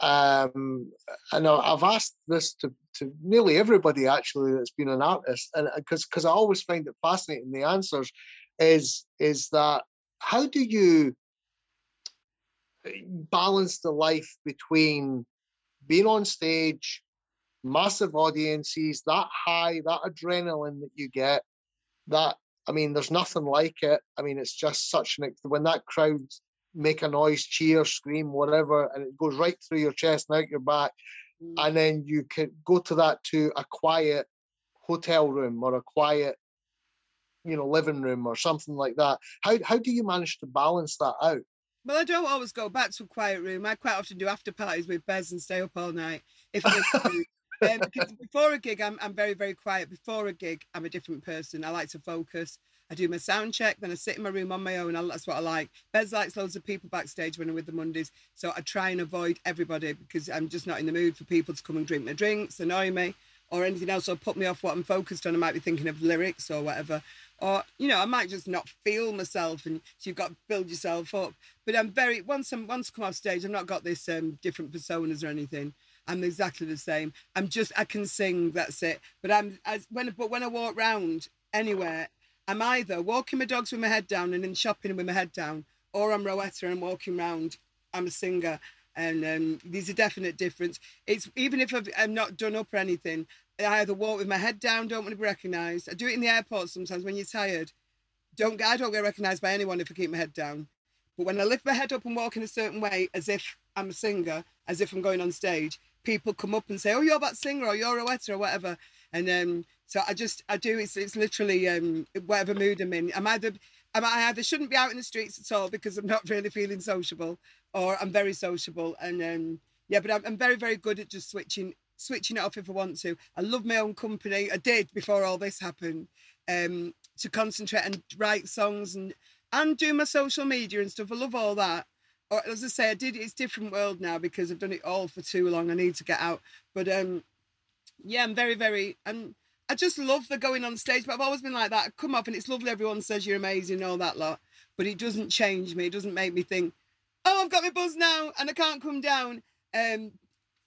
um and I've asked this to to nearly everybody actually that's been an artist and because because I always find it fascinating the answers is is that how do you balance the life between being on stage, massive audiences, that high, that adrenaline that you get, that I mean, there's nothing like it. I mean, it's just such an when that crowd make a noise, cheer, scream, whatever, and it goes right through your chest and out your back, Mm. and then you can go to that to a quiet hotel room or a quiet, you know, living room or something like that. How how do you manage to balance that out? Well, I don't always go back to a quiet room. I quite often do after parties with Bez and stay up all night. If I'm in the mood. um, because before a gig, I'm, I'm very, very quiet. Before a gig, I'm a different person. I like to focus. I do my sound check, then I sit in my room on my own. That's what I like. Bez likes loads of people backstage when I'm with the Mondays. So I try and avoid everybody because I'm just not in the mood for people to come and drink my drinks, annoy me, or anything else, or put me off what I'm focused on. I might be thinking of lyrics or whatever. Or, you know, I might just not feel myself and so you've got to build yourself up. But I'm very once I'm once I come off stage, I've not got this um different personas or anything. I'm exactly the same. I'm just I can sing. That's it. But I'm as when but when I walk round anywhere, I'm either walking my dogs with my head down and in shopping with my head down, or I'm Rowetta and walking round. I'm a singer, and um, there's a definite difference. It's even if I've, I'm not done up or anything. I either walk with my head down, don't want to be recognised. I do it in the airport sometimes when you're tired. Don't I don't get recognised by anyone if I keep my head down. But when I lift my head up and walk in a certain way, as if I'm a singer, as if I'm going on stage, people come up and say, "Oh, you're that singer, or you're a or whatever." And um, so I just I do. It's it's literally um, whatever mood I'm in. I'm either I'm, I either shouldn't be out in the streets at all because I'm not really feeling sociable, or I'm very sociable. And um, yeah, but I'm, I'm very very good at just switching switching it off if I want to. I love my own company. I did before all this happened. Um, to concentrate and write songs and and do my social media and stuff. I love all that. Or as I say, I did. It's different world now because I've done it all for too long. I need to get out. But um, yeah, I'm very very and I just love the going on stage. But I've always been like that. I come up and it's lovely. Everyone says you're amazing, and all that lot. But it doesn't change me. It doesn't make me think, oh, I've got my buzz now and I can't come down. Um,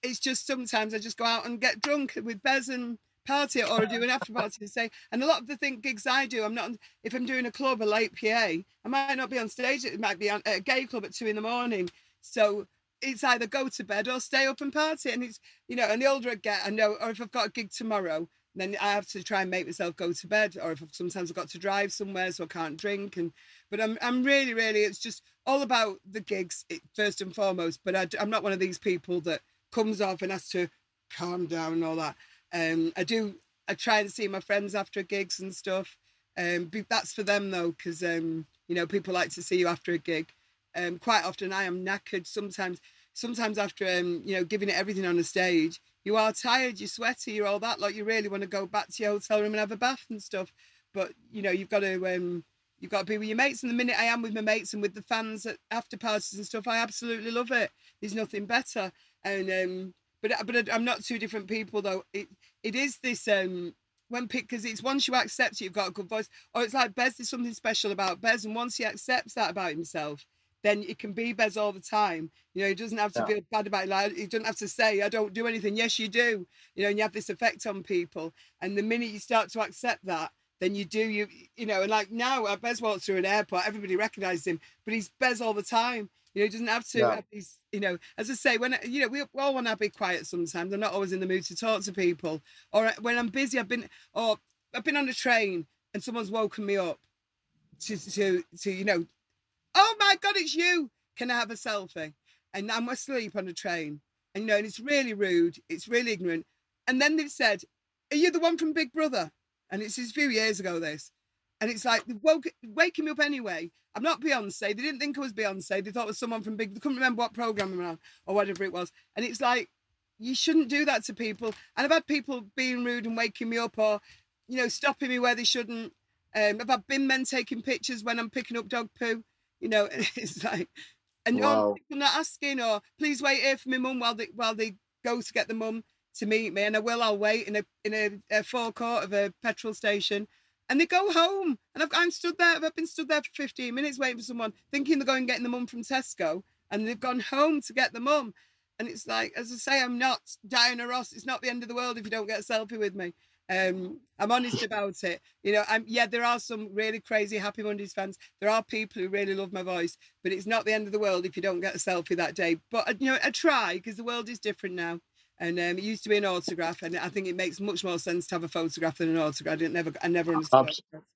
it's just sometimes I just go out and get drunk with Bez and party or do an after party and say and a lot of the thing gigs I do I'm not if I'm doing a club a late PA I might not be on stage it might be at a gay club at two in the morning so it's either go to bed or stay up and party and it's you know and the older I get I know or if I've got a gig tomorrow then I have to try and make myself go to bed or if sometimes I've got to drive somewhere so I can't drink and but I'm, I'm really really it's just all about the gigs first and foremost but I, I'm not one of these people that comes off and has to calm down and all that um, I do. I try and see my friends after gigs and stuff. Um, that's for them though, because um, you know people like to see you after a gig. Um, quite often I am knackered. Sometimes, sometimes after um, you know giving it everything on the stage, you are tired, you're sweaty, you're all that. Like you really want to go back to your hotel room and have a bath and stuff. But you know you've got to um, you've got to be with your mates. And the minute I am with my mates and with the fans at after parties and stuff, I absolutely love it. There's nothing better. And um, but but I'm not two different people though. It it is this um when because it's once you accept it, you've got a good voice. Or it's like Bez. There's something special about Bez, and once he accepts that about himself, then it can be Bez all the time. You know, he doesn't have to Yeah. feel bad about it. Like, he doesn't have to say, "I don't do anything." Yes, you do. You know, and you have this effect on people. And the minute you start to accept that, then you do. You you know, and like now, Bez walks through an airport, everybody recognizes him, but he's Bez all the time. You know, he doesn't have to Yeah. have these. You know, as I say, when you know, we all want to be quiet sometimes. I'm not always in the mood to talk to people. Or uh, when I'm busy, I've been or I've been on a train and someone's woken me up to to to you know, oh my god, it's you. Can I have a selfie? And I'm asleep on a train. And you know, and it's really rude. It's really ignorant. And then they've said, "Are you the one from Big Brother?" And it's a few years ago. This, and it's like woke waking me up anyway. I'm not Beyonce. They didn't think I was Beyonce. They thought it was someone from Big. They couldn't remember what program I'm on or whatever it was. And it's like you shouldn't do that to people. And I've had people being rude and waking me up or, you know, stopping me where they shouldn't. Um, I've had bin men taking pictures when I'm picking up dog poo. You know, it's like, and Wow. people not asking or please wait here for my mum while they while they go to get the mum to meet me. And I will. I'll wait in a in a, a forecourt of a petrol station. And they go home, and I've, I'm stood there. I've been stood there for 15 minutes waiting for someone, thinking they're going getting the mum from Tesco, and they've gone home to get the mum. And it's like, as I say, I'm not Diana Ross. It's not the end of the world if you don't get a selfie with me. Um, I'm honest about it. You know, I'm yeah, there are some really crazy Happy Mondays fans. There are people who really love my voice, but it's not the end of the world if you don't get a selfie that day. But uh, you know, I try because the world is different now. And um, it used to be an autograph, and I think it makes much more sense to have a photograph than an autograph. I didn't never, I never understood. Abs- autographs.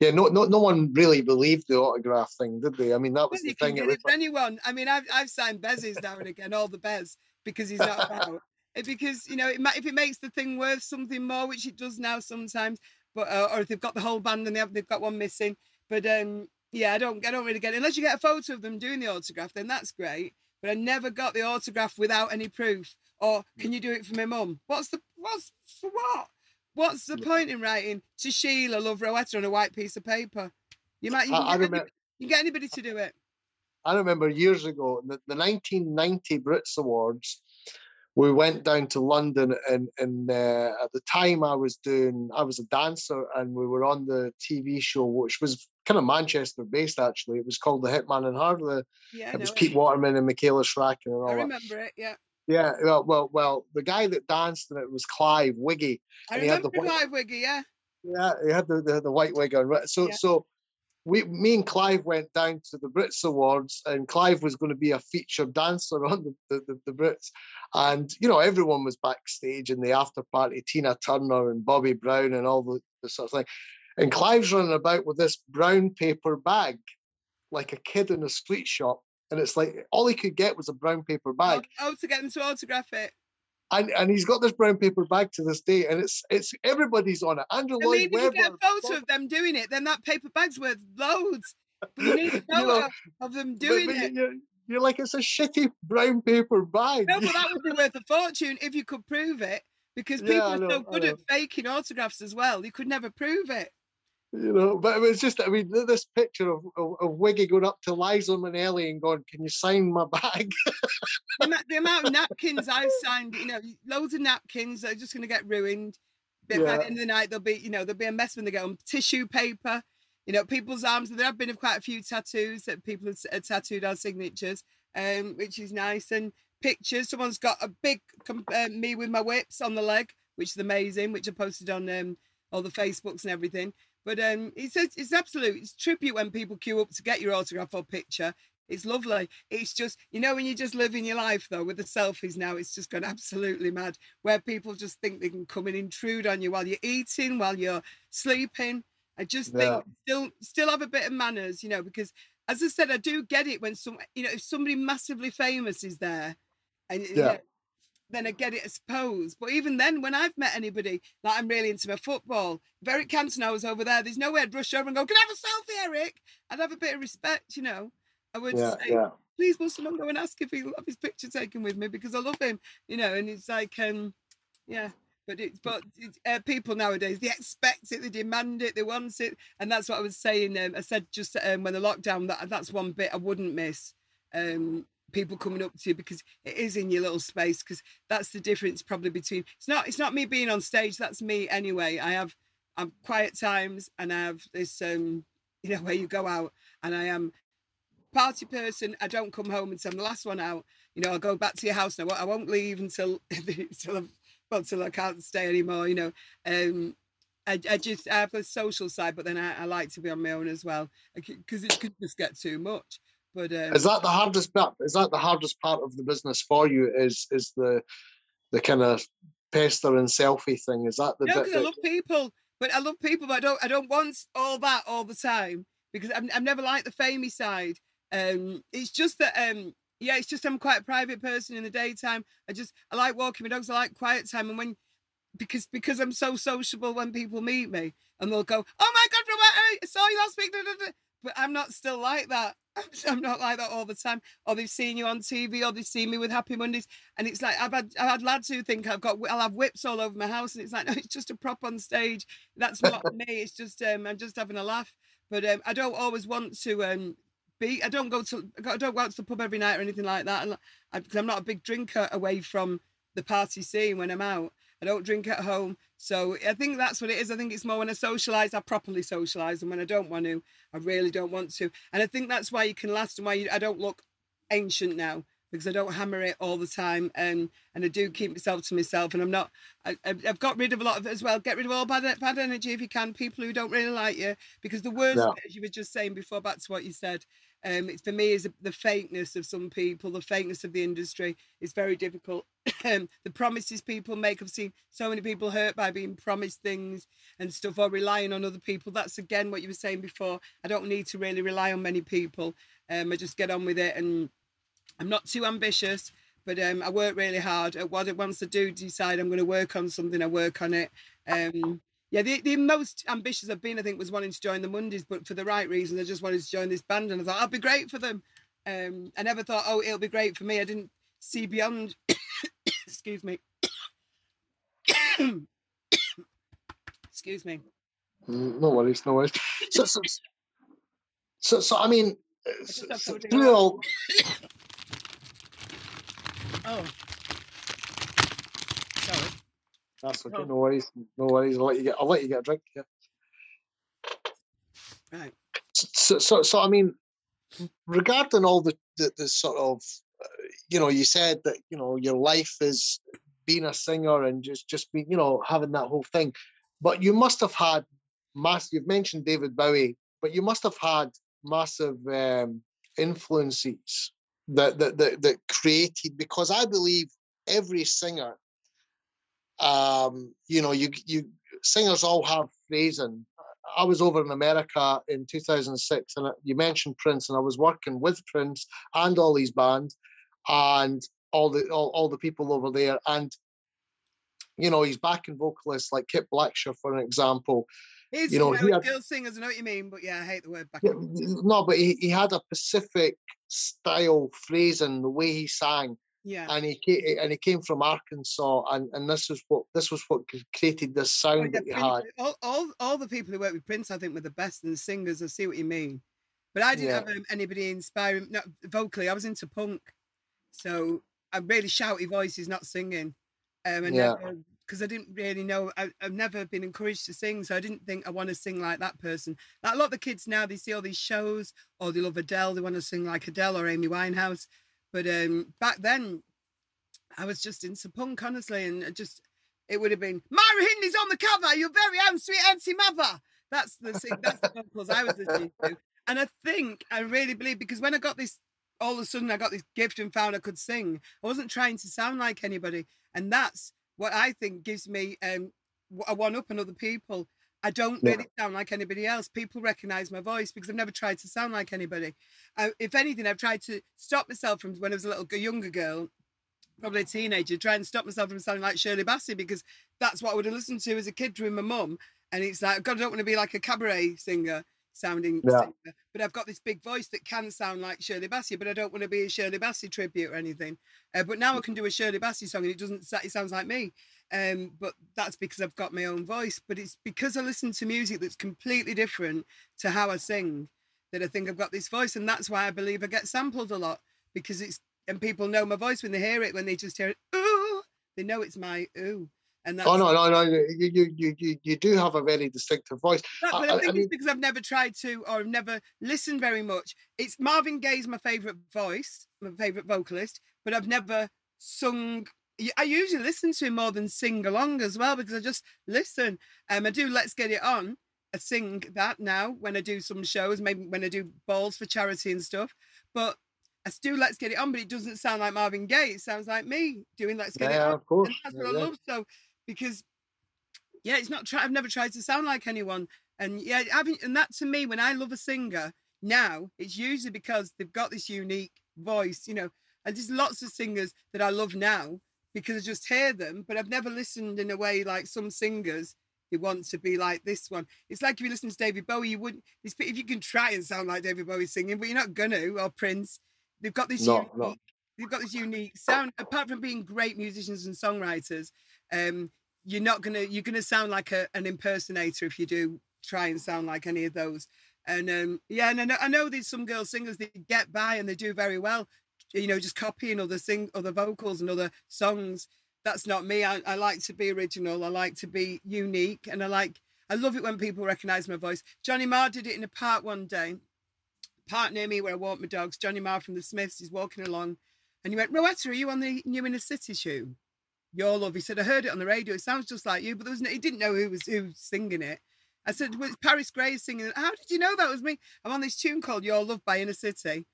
Yeah, no, no, no one really believed the autograph thing, did they? I mean, that Well, was the thing. It was anyone. I mean, I've I've signed Bez's now and again, all the Bez, because he's not about. It- because you know, it might, if it makes the thing worth something more, which it does now sometimes, but uh, or if they've got the whole band and they have, they've got one missing. But um, yeah, I don't I don't really get it unless you get a photo of them doing the autograph, then that's great. But I never got the autograph without any proof. Or can you do it for my mum? What's the what's for what? What's the point in writing to Sheila, love Rowetta on a white piece of paper? You might you I- can, I get, any- remem- you can get anybody to do it. I remember years ago, the, the 1990 Brits Awards, we went down to London, and, and uh, at the time I was doing, I was a dancer, and we were on the TV show, which was kind of Manchester based actually. It was called The Hitman and. The, Yeah, I it was know Pete Waterman and Michaela Strachan and I all that. remember it. Yeah. Yeah, well, well, well, the guy that danced in it was Clive Wiggy. I And he had the remember Clive Wiggy, yeah. Yeah, he had the, the, the white wig on. So Yeah. so we me and Clive went down to the Brits Awards and Clive was going to be a featured dancer on the, the, the, the Brits. And you know, everyone was backstage in the after party, Tina Turner and Bobby Brown and all the, the sort of thing. And Clive's running about with this brown paper bag, like a kid in a sweet shop. And it's like all he could get was a brown paper bag. Oh, to get them to autograph it. And and he's got this brown paper bag to this day. And it's it's everybody's on it. Andrew I Lloyd mean, if you get a photo of them doing it, then that paper bag's worth loads. But you need a You know, of them doing but it. You're, you're like, it's a shitty brown paper bag. No, but that would be worth a fortune if you could prove it. Because people Yeah, I are so good at faking autographs as well. You could never prove it. You know, but it was just, I mean, this picture of, of, of Wiggy going up to Liza Minnelli and going, Can you sign my bag? The, ama- the amount of napkins I've signed, you know, loads of napkins are just going to get ruined. But by the end of the night, there'll be, you know, there'll be a mess when they get on tissue paper. You know, people's arms. There have been quite a few tattoos that people have tattooed our signatures, um, which is nice. And pictures. Someone's got a big uh, me with my whips on the leg, which is amazing. Which I posted on um, all the Facebooks and everything. But um, it's it's absolute. It's tribute when people queue up to get your autograph or picture. It's lovely. It's just, you know, when you're just living your life though, with the selfies now, it's just gone absolutely mad. Where people just think they can come and intrude on you while you're eating, while you're sleeping. I just think Yeah. still still have a bit of manners, you know, because as I said, I do get it when some, you know, if somebody massively famous is there, and you Yeah. know, then I get it, I suppose. But even then, when I've met anybody, like I'm really into my football, if Eric Cantona was over there, there's no way I'd rush over and go, Can I have a selfie, Eric? I'd have a bit of respect, you know. I would yeah, say, yeah. please will someone go and ask if he'll have his picture taken with me because I love him, you know, and it's like, um, yeah. But it's but it's, uh, people nowadays they expect it, they demand it, they want it, and that's what I was saying. Um, I said just um, when the lockdown that that's one bit I wouldn't miss. Um, people coming up to you because it is in your little space because that's the difference probably between it's not it's not me being on stage that's me anyway. I have i'm quiet times and i have this um you know where you go out and i am party person. I don't come home until i'm the last one out. You know i'll go back to your house. Now i won't leave until until I've, well, until i can't stay anymore you know. Um I, I just I have a social side, but then I, I like to be on my own as well. Because it could just get too much. But um, Is that the hardest part? Is that the hardest part of the business for you? Is is the the kind of pester and selfie thing? Is that the no, because I love people, but I love people, but I don't. I don't want all that all the time because I've, I've never liked the famey side. Um, it's just that um, yeah, it's just I'm quite a private person in the daytime. I just I like walking my dogs. I like quiet time, and when because because I'm so sociable when people meet me and they'll go, "Oh my God, Rowetta, I saw you last week," da, da, da." but I'm not still like that. I'm not like that all the time. Or they've seen you on TV, or they've seen me with Happy Mondays, and it's like I've had I've had lads who think I've got I'll have whips all over my house, and it's like no, it's just a prop on stage. That's not me. It's just um, I'm just having a laugh. But um, I don't always want to um, be. I don't go to I don't go out to the pub every night or anything like that. And I, because I'm not a big drinker away from the party scene when I'm out. I don't drink at home. So I think that's what it is. I think it's more when I socialise, I properly socialise. And when I don't want to, I really don't want to. And I think that's why you can last and why you, I don't look ancient now because I don't hammer it all the time. And and I do keep myself to myself. And I'm not, I, I've I've got rid of a lot of it as well. Get rid of all bad, bad energy if you can, people who don't really like you. Because the worst, Yeah. as you were just saying before, back to what you said, um, it's for me is the fakeness of some people, the fakeness of the industry is very difficult. Um, the promises people make, I've seen so many people hurt by being promised things and stuff or relying on other people. That's again what you were saying before. I don't need to really rely on many people. Um, I just get on with it and I'm not too ambitious, but um, I work really hard at what it once I do decide I'm going to work on something, I work on it. Um, yeah, the, the most ambitious I've been, I think, was wanting to join the Mondays, but for the right reasons. I just wanted to join this band and I thought, I'll be great for them. Um, I never thought, oh, it'll be great for me. I didn't see beyond, excuse me. excuse me. Mm, No worries, no worries. So, so, so, so I mean, uh, just s- have s- something through all, Oh. Sorry. that's okay. Oh. No worries, no worries. I'll let you get. I'll let you get a drink. Yeah. Right. So, so, so I mean, regarding all the the, the sort of, uh, you know, you said that you know your life is being a singer and just just be, you know, having that whole thing. But you must have had mass. You've mentioned David Bowie, but you must have had massive um, influences that that that, that created because I believe every singer, um, you know, you you singers all have phrasing. I was over in America in 2006, and you mentioned Prince, and I was working with Prince and all these bands, and all the all, all the people over there, and you know, he's backing vocalists like Kip Blackshire, for an example. He's, you know, he had- girl singers, I know what you mean, but yeah, I hate the word back. Yeah, no, but he, he had a Pacific style phrasing, the way he sang, Yeah. and he came, and he came from Arkansas, and, and this is what this was what created this Oh, sound yeah, that he had. all, all, all the people who work with Prince, I think, were the best and the singers. I see what you mean. But I didn't Yeah. have um, anybody inspiring, not vocally. I was into punk. So I'm really shouty voices, not singing. Um, and Yeah. Because I didn't really know, I, I've never been encouraged to sing. So I didn't think I want to sing like that person. Like a lot of the kids now, they see all these shows or they love Adele, they want to sing like Adele or Amy Winehouse. But um, back then, I was just into punk, honestly, and just it would have been Myra Hindley's on the cover. Your very own sweet auntie mother. That's the sing- that's the vocals I was listening to, and I think I really believe because when I got this, all of a sudden I got this gift and found I could sing. I wasn't trying to sound like anybody, and that's what I think gives me um a one up on other people. I don't Yeah. really sound like anybody else. People recognize my voice because I've never tried to sound like anybody. I, if anything, I've tried to stop myself from when I was a little g- younger girl probably a teenager, try and stop myself from sounding like Shirley Bassey because that's what I would have listened to as a kid with my mum. And it's like, God, I don't want to be like a cabaret singer sounding Yeah. singer, but I've got this big voice that can sound like Shirley Bassey, but I don't want to be a Shirley Bassey tribute or anything. Uh, but now I can do a Shirley Bassey song and it doesn't, it sounds like me. Um, but that's because I've got my own voice. But it's because I listen to music that's completely different to how I sing that I think I've got this voice. And that's why I believe I get sampled a lot because it's and people know my voice when they hear it, when they just hear it, ooh, they know it's my ooh. And that's Oh no, no, no! You you you you, do have a very distinctive voice. that, but I- I, I- think I mean- it's because I've never tried to or I've never listened very much. It's Marvin Gaye's my favourite voice, my favourite vocalist, but I've never sung. I usually listen to him more than sing along as well because I just listen. Um, I do Let's Get It On. I sing that now when I do some shows, maybe when I do balls for charity and stuff. But I still Let's Get It On, but it doesn't sound like Marvin Gaye. It sounds like me doing Let's Get It Yeah, On. of course. And that's Yeah, what I yeah. love. So because yeah, it's not try I've never tried to sound like anyone. And yeah, having and that to me, when I love a singer now, it's usually because they've got this unique voice, you know. And there's lots of singers that I love now because I just hear them, but I've never listened in a way like some singers who want to be like this one. It's like if you listen to David Bowie, you wouldn't it's- if you can try and sound like David Bowie singing, but you're not gonna, or Prince. They've got this No, unique, no. They've got this unique sound, apart from being great musicians and songwriters, um, you're not gonna you're gonna sound like a, an impersonator if you do try and sound like any of those. And um, yeah, and I know, I know there's some girl singers that get by and they do very well, you know, just copying other sing other vocals and other songs. That's not me. I, I like to be original. I like to be unique, and I like I love it when people recognise my voice. Johnny Marr did it in a park one day, park near me where I walk my dogs. Johnny Marr from the Smiths is walking along, and he went, "Rowetta, are you on the New Inner City tune?" Your love. He said, "I heard it on the radio. It sounds just like you, but there was no, he didn't know who was who was singing it." I said, well, Paris Grey singing. it." How did you know that was me? I'm on this tune called Your Love by Inner City.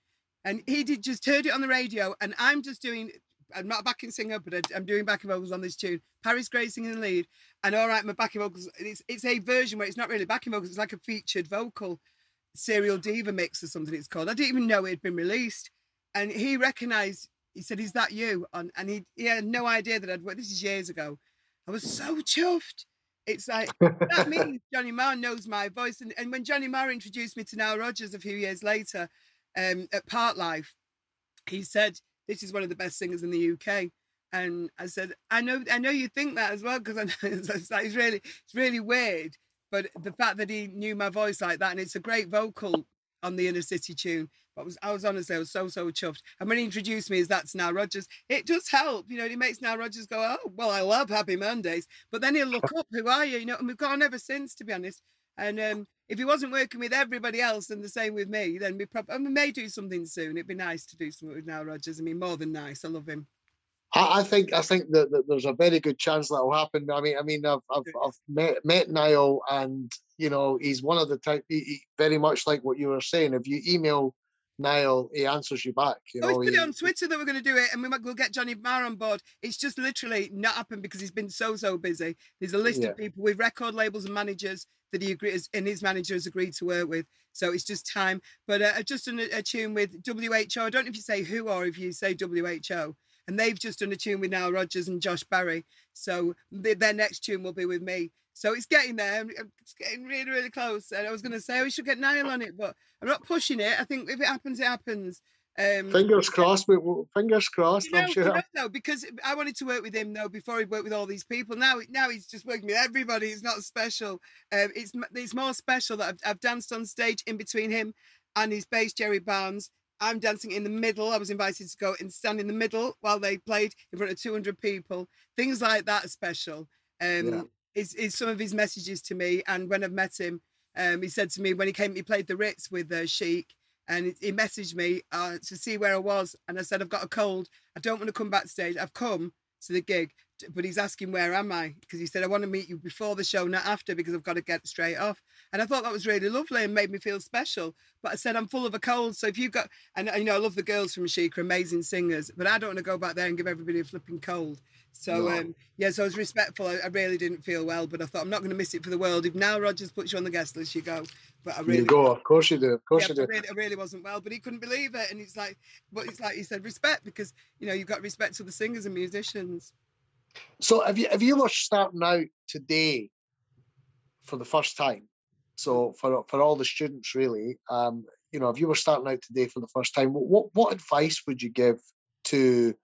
And he did just heard it on the radio. And I'm just doing, I'm not a backing singer, but I- I'm doing backing vocals on this tune. Paris Grey singing the lead. And all right, my backing vocals, it's, it's a version where it's not really backing vocals, it's like a featured vocal serial diva mix or something it's called. I didn't even know it had been released. And he recognized, he said, Is that you? On, and he, he had no idea that I'd worked. This is years ago. I was so chuffed. It's like, that means Johnny Marr knows my voice. And, and when Johnny Marr introduced me to Nile Rodgers a few years later um, at Parklife, he said, This is one of the best singers in the UK. And I said, I know, I know you think that as well, because I know it's, it's like, it's really, it's really weird. But the fact that he knew my voice like that, and it's a great vocal on the Inner City tune. I was, I was honestly, I was so, so chuffed. And when he introduced me as that's Nile Rodgers, it does help. You know, it makes Nile Rodgers go, oh, well, I love Happy Mondays. But then he'll look up, who are you? You know, and we've gone ever since, to be honest. And um, if he wasn't working with everybody else and the same with me, then we probably we may do something soon. It'd be nice to do something with Nile Rodgers. I mean, more than nice. I love him. I, I think I think that, that there's a very good chance that will happen. I mean, I mean, I've I've, I've met met Nile, and you know, he's one of the type. He, he- very much like what you were saying. If you email Nile, he answers you back. You Oh, know, he's put he- it on Twitter that we're going to do it, and we might we'll get Johnny Marr on board. It's just literally not happened because he's been so so busy. There's a list Yeah. of people with record labels and managers that he agrees and his manager has agreed to work with. So it's just time. But uh, just done a, a tune with WHO. I don't know if you say who or if you say WHO. And they've just done a tune with Nile Rodgers and Josh Barry. So the, their next tune will be with me. So it's getting there. It's getting really, really close. And I was going to say we should get Nile on it, but I'm not pushing it. I think if it happens, it happens. Um, fingers crossed. Fingers crossed. you know, I'm you sure. know, though, because I wanted to work with him though before he worked with all these people. Now, now he's just working with everybody. It's not special. Um, it's it's more special that I've, I've danced on stage in between him and his bass Jerry Barnes. I'm dancing in the middle. I was invited to go and stand in the middle while they played in front of 200 people. Things like that are special. Um, Yeah. Is is some of his messages to me. And when I've met him, um, he said to me when he came, he played the Ritz with uh, Chic, and he messaged me uh, to see where I was, and I said I've got a cold. I don't want to come backstage. I've come to the gig, but he's asking where am I because he said I want to meet you before the show, not after, because I've got to get straight off. And I thought that was really lovely and made me feel special. But I said I'm full of a cold, so if you got, and you know I love the girls from Chic, amazing singers, but I don't want to go back there and give everybody a flipping cold. So um, yeah, so I was respectful. I, I really didn't feel well, but I thought I'm not going to miss it for the world. If Nile Rodgers puts you on the guest list, you go. But I really you go. Of course you do. Of course yeah, you do. I really, I really wasn't well, but he couldn't believe it, and it's like, but it's like he said, respect because you know you've got respect to the singers and musicians. So if you if you were starting out today for the first time, so for for all the students really, um, you know, if you were starting out today for the first time, what what advice would you give to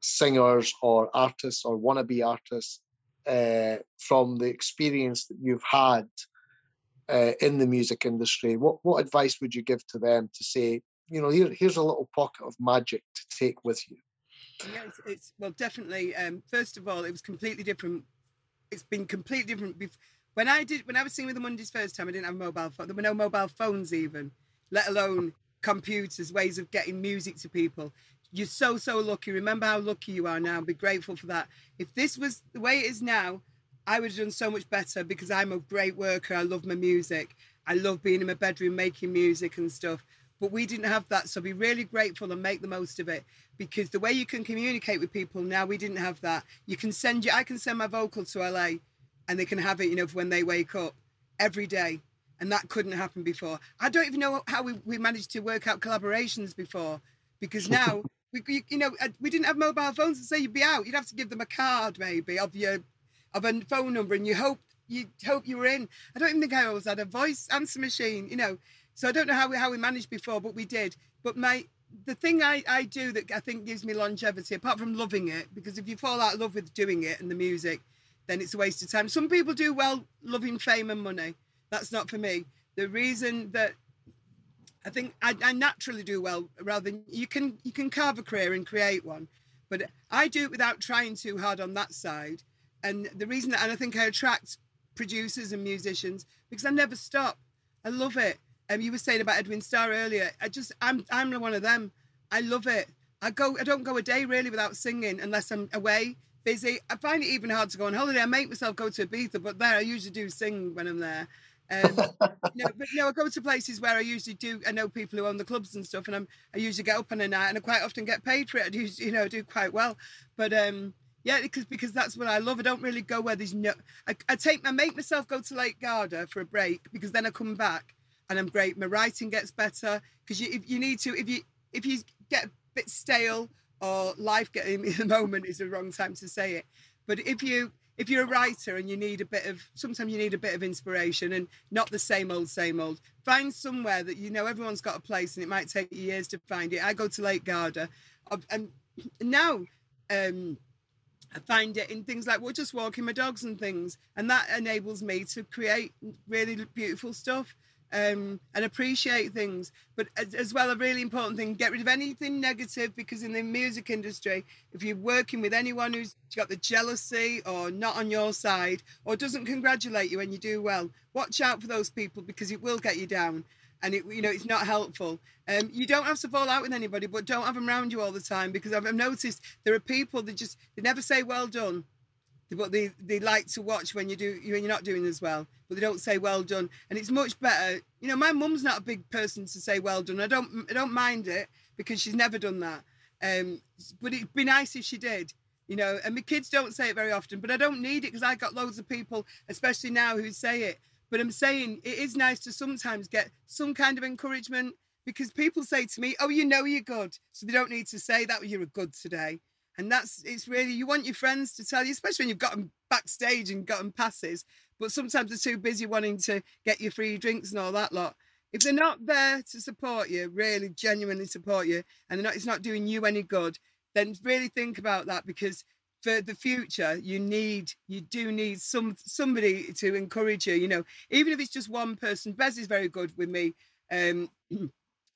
singers or artists or wannabe artists uh, from the experience that you've had uh, in the music industry? What what advice would you give to them to say, you know, here, here's a little pocket of magic to take with you? Yeah, it's, well, definitely. Um, first of all, it was completely different. It's been completely different. Bef- when I did, when I was singing with the Mondays first time, I didn't have a mobile phone. There were no mobile phones even, let alone computers, ways of getting music to people. You're so so lucky. Remember how lucky you are now. Be grateful for that. If this was the way it is now, I would have done so much better because I'm a great worker. I love my music. I love being in my bedroom making music and stuff. But we didn't have that. So be really grateful and make the most of it because the way you can communicate with people now, we didn't have that. You can send you, I can send my vocal to LA and they can have it, you know, when they wake up every day. And that couldn't happen before. I don't even know how we, we managed to work out collaborations before because now, we, you, you know, we didn't have mobile phones to say you'd be out. You'd have to give them a card maybe of your of a phone number and you hope you hope you were in. I don't even think I always had a voice answer machine, you know. So I don't know how we how we managed before, but we did. But my the thing I, I do that I think gives me longevity, apart from loving it, because if you fall out of love with doing it and the music, then it's a waste of time. Some people do well loving fame and money. That's not for me. The reason that I think I, I naturally do well rather than you can you can carve a career and create one. But I do it without trying too hard on that side. And the reason that and I think I attract producers and musicians because I never stop. I love it. Um, you were saying about Edwin Starr earlier. I just I'm I'm one of them. I love it. I go I don't go a day really without singing unless I'm away, busy. I find it even hard to go on holiday. I make myself go to Ibiza, but there I usually do sing when I'm there. Um, no, but no, I go to places where I usually do. I know people who own the clubs and stuff, and I'm I usually get up on a night, and I quite often get paid for it. I do, you know, do quite well. But um, yeah, because because that's what I love. I don't really go where there's no. I, I take I make myself go to Lake Garda for a break because then I come back and I'm great. My writing gets better because you if you need to if you if you get a bit stale or life getting in the moment is the wrong time to say it. But if you if you're a writer and you need a bit of sometimes you need a bit of inspiration and not the same old same old find somewhere that you know everyone's got a place and it might take you years to find it. I go to lake garda. And now um I find it in things like well, just walking my dogs and things, and that enables me to create really beautiful stuff. Um, and appreciate things. But as, as well, a really important thing: get rid of anything negative because in the music industry, if you're working with anyone who's got the jealousy or not on your side or doesn't congratulate you when you do well, watch out for those people because it will get you down. And it, you know, it's not helpful. Um, you don't have to fall out with anybody, but don't have them around you all the time because I've, I've noticed there are people that just they never say well done but they, they like to watch when you do when you're not doing as well but they don't say well done. And it's much better you know my mum's not a big person to say well done. I don't i don't mind it because she's never done that. Um but it'd be nice if she did you know and my kids don't say it very often but i don't need it because i got loads of people especially now who say it. But i'm saying it is nice to sometimes get some kind of encouragement because people say to me oh you know you're good. So they don't need to say that you're a good today and that's it's really you want your friends to tell you especially when you've got them backstage and got them passes but sometimes they're too busy wanting to get you free drinks and all that lot. If they're not there to support you really genuinely support you and not, it's not doing you any good then really think about that because for the future you need you do need some somebody to encourage you you know. Even if it's just one person bez is very good with me um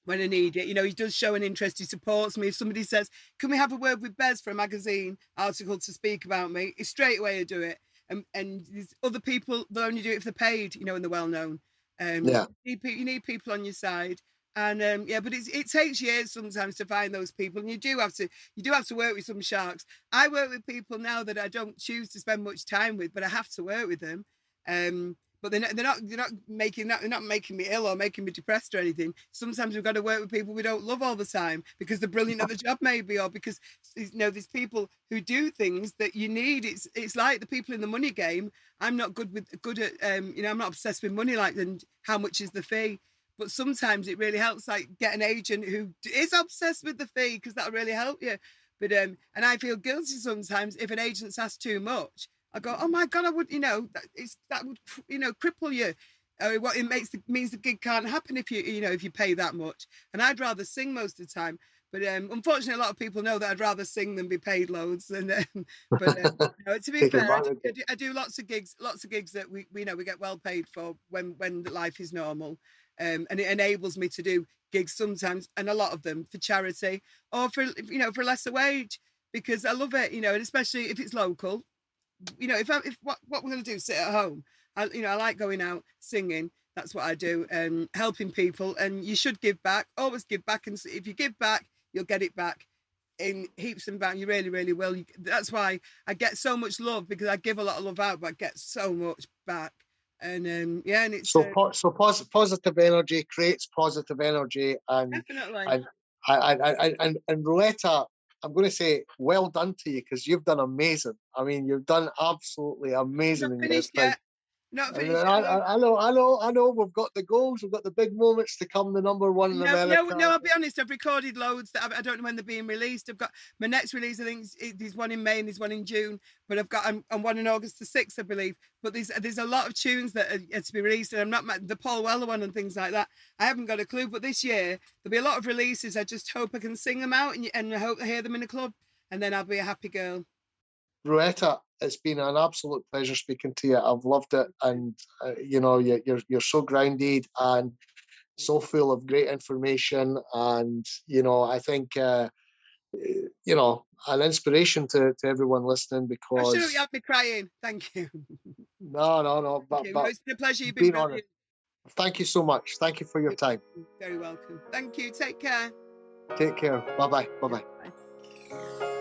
when I need it. You know, he does show an interest. He supports me. If somebody says, "Can we have a word with Bez for a magazine article to speak about me?" It's straight away I do it. And and there's other people that only do it if they're paid. You know, and they're well known. Um, Yeah. You need, you need people on your side. And um, yeah, but it's, it takes years sometimes to find those people, and you do have to you do have to work with some sharks. I work with people now that I don't choose to spend much time with, but I have to work with them. Um, but they're not, they're not they're not making that they're not making me ill or making me depressed or anything. Sometimes we've got to work with people we don't love all the time because they're brilliant at the job maybe or because you know there's people who do things that you need. It's it's like the people in the money game. I'm not good with good at um you know I'm not obsessed with money like and how much is the fee. But sometimes it really helps, like get an agent who is obsessed with the fee because that'll really help you. But um, and I feel guilty sometimes if an agent's asked too much. I go, oh my god, I would, you know, that it's that would, you know, cripple you. Uh, what it makes the, means the gig can't happen if you, you know, if you pay that much. And I'd rather sing most of the time. But um, unfortunately, a lot of people know that I'd rather sing than be paid loads. And um, but um, you know, to be fair, I do. I do, I do lots of gigs, lots of gigs that we, we know we get well paid for when when life is normal, um, and it enables me to do gigs sometimes, and a lot of them for charity or for you know for lesser wage because I love it, you know, and especially if it's local. You know, if I, if what what we're gonna do, sit at home. I you know I like going out singing. That's what I do, and helping people. And you should give back. Always give back, and if you give back, you'll get it back in heaps and bounds. You really, really will. You, that's why I get so much love because I give a lot of love out, but I get so much back. And um, yeah, and it's So, uh, po- so pos- positive energy creates positive energy, and definitely. I- I, I, I, and and Rowetta, I'm going to say well done to you because you've done amazing. I mean, you've done absolutely amazing in this finished Not I. I, I know, I know, I know. We've got the goals. We've got the big moments to come. The number one in No, America. no, no, I'll be honest. I've recorded loads that I've, I don't know when they're being released. I've got my next release. I think there's one in May and there's one in June. But I've got um, I'm, I'm one in August the sixth, I believe. But there's there's a lot of tunes that are, are to be released, and I'm not the Paul Weller one and things like that. I haven't got a clue. But this year there'll be a lot of releases. I just hope I can sing them out and, and I hope I hear them in a club, and then I'll be a happy girl. Rowetta, it's been an absolute pleasure speaking to you. I've loved it, and uh, you know, you're, you're you're so grounded and so full of great information, and you know, I think uh, you know, an inspiration to, to everyone listening because sure you have me crying. Thank you. no, no, no, but, Thank you. No, but it's been a pleasure. You've been been thank you so much. Thank you for your time. Very welcome. Thank you. Take care. Take care. Bye bye. Bye bye.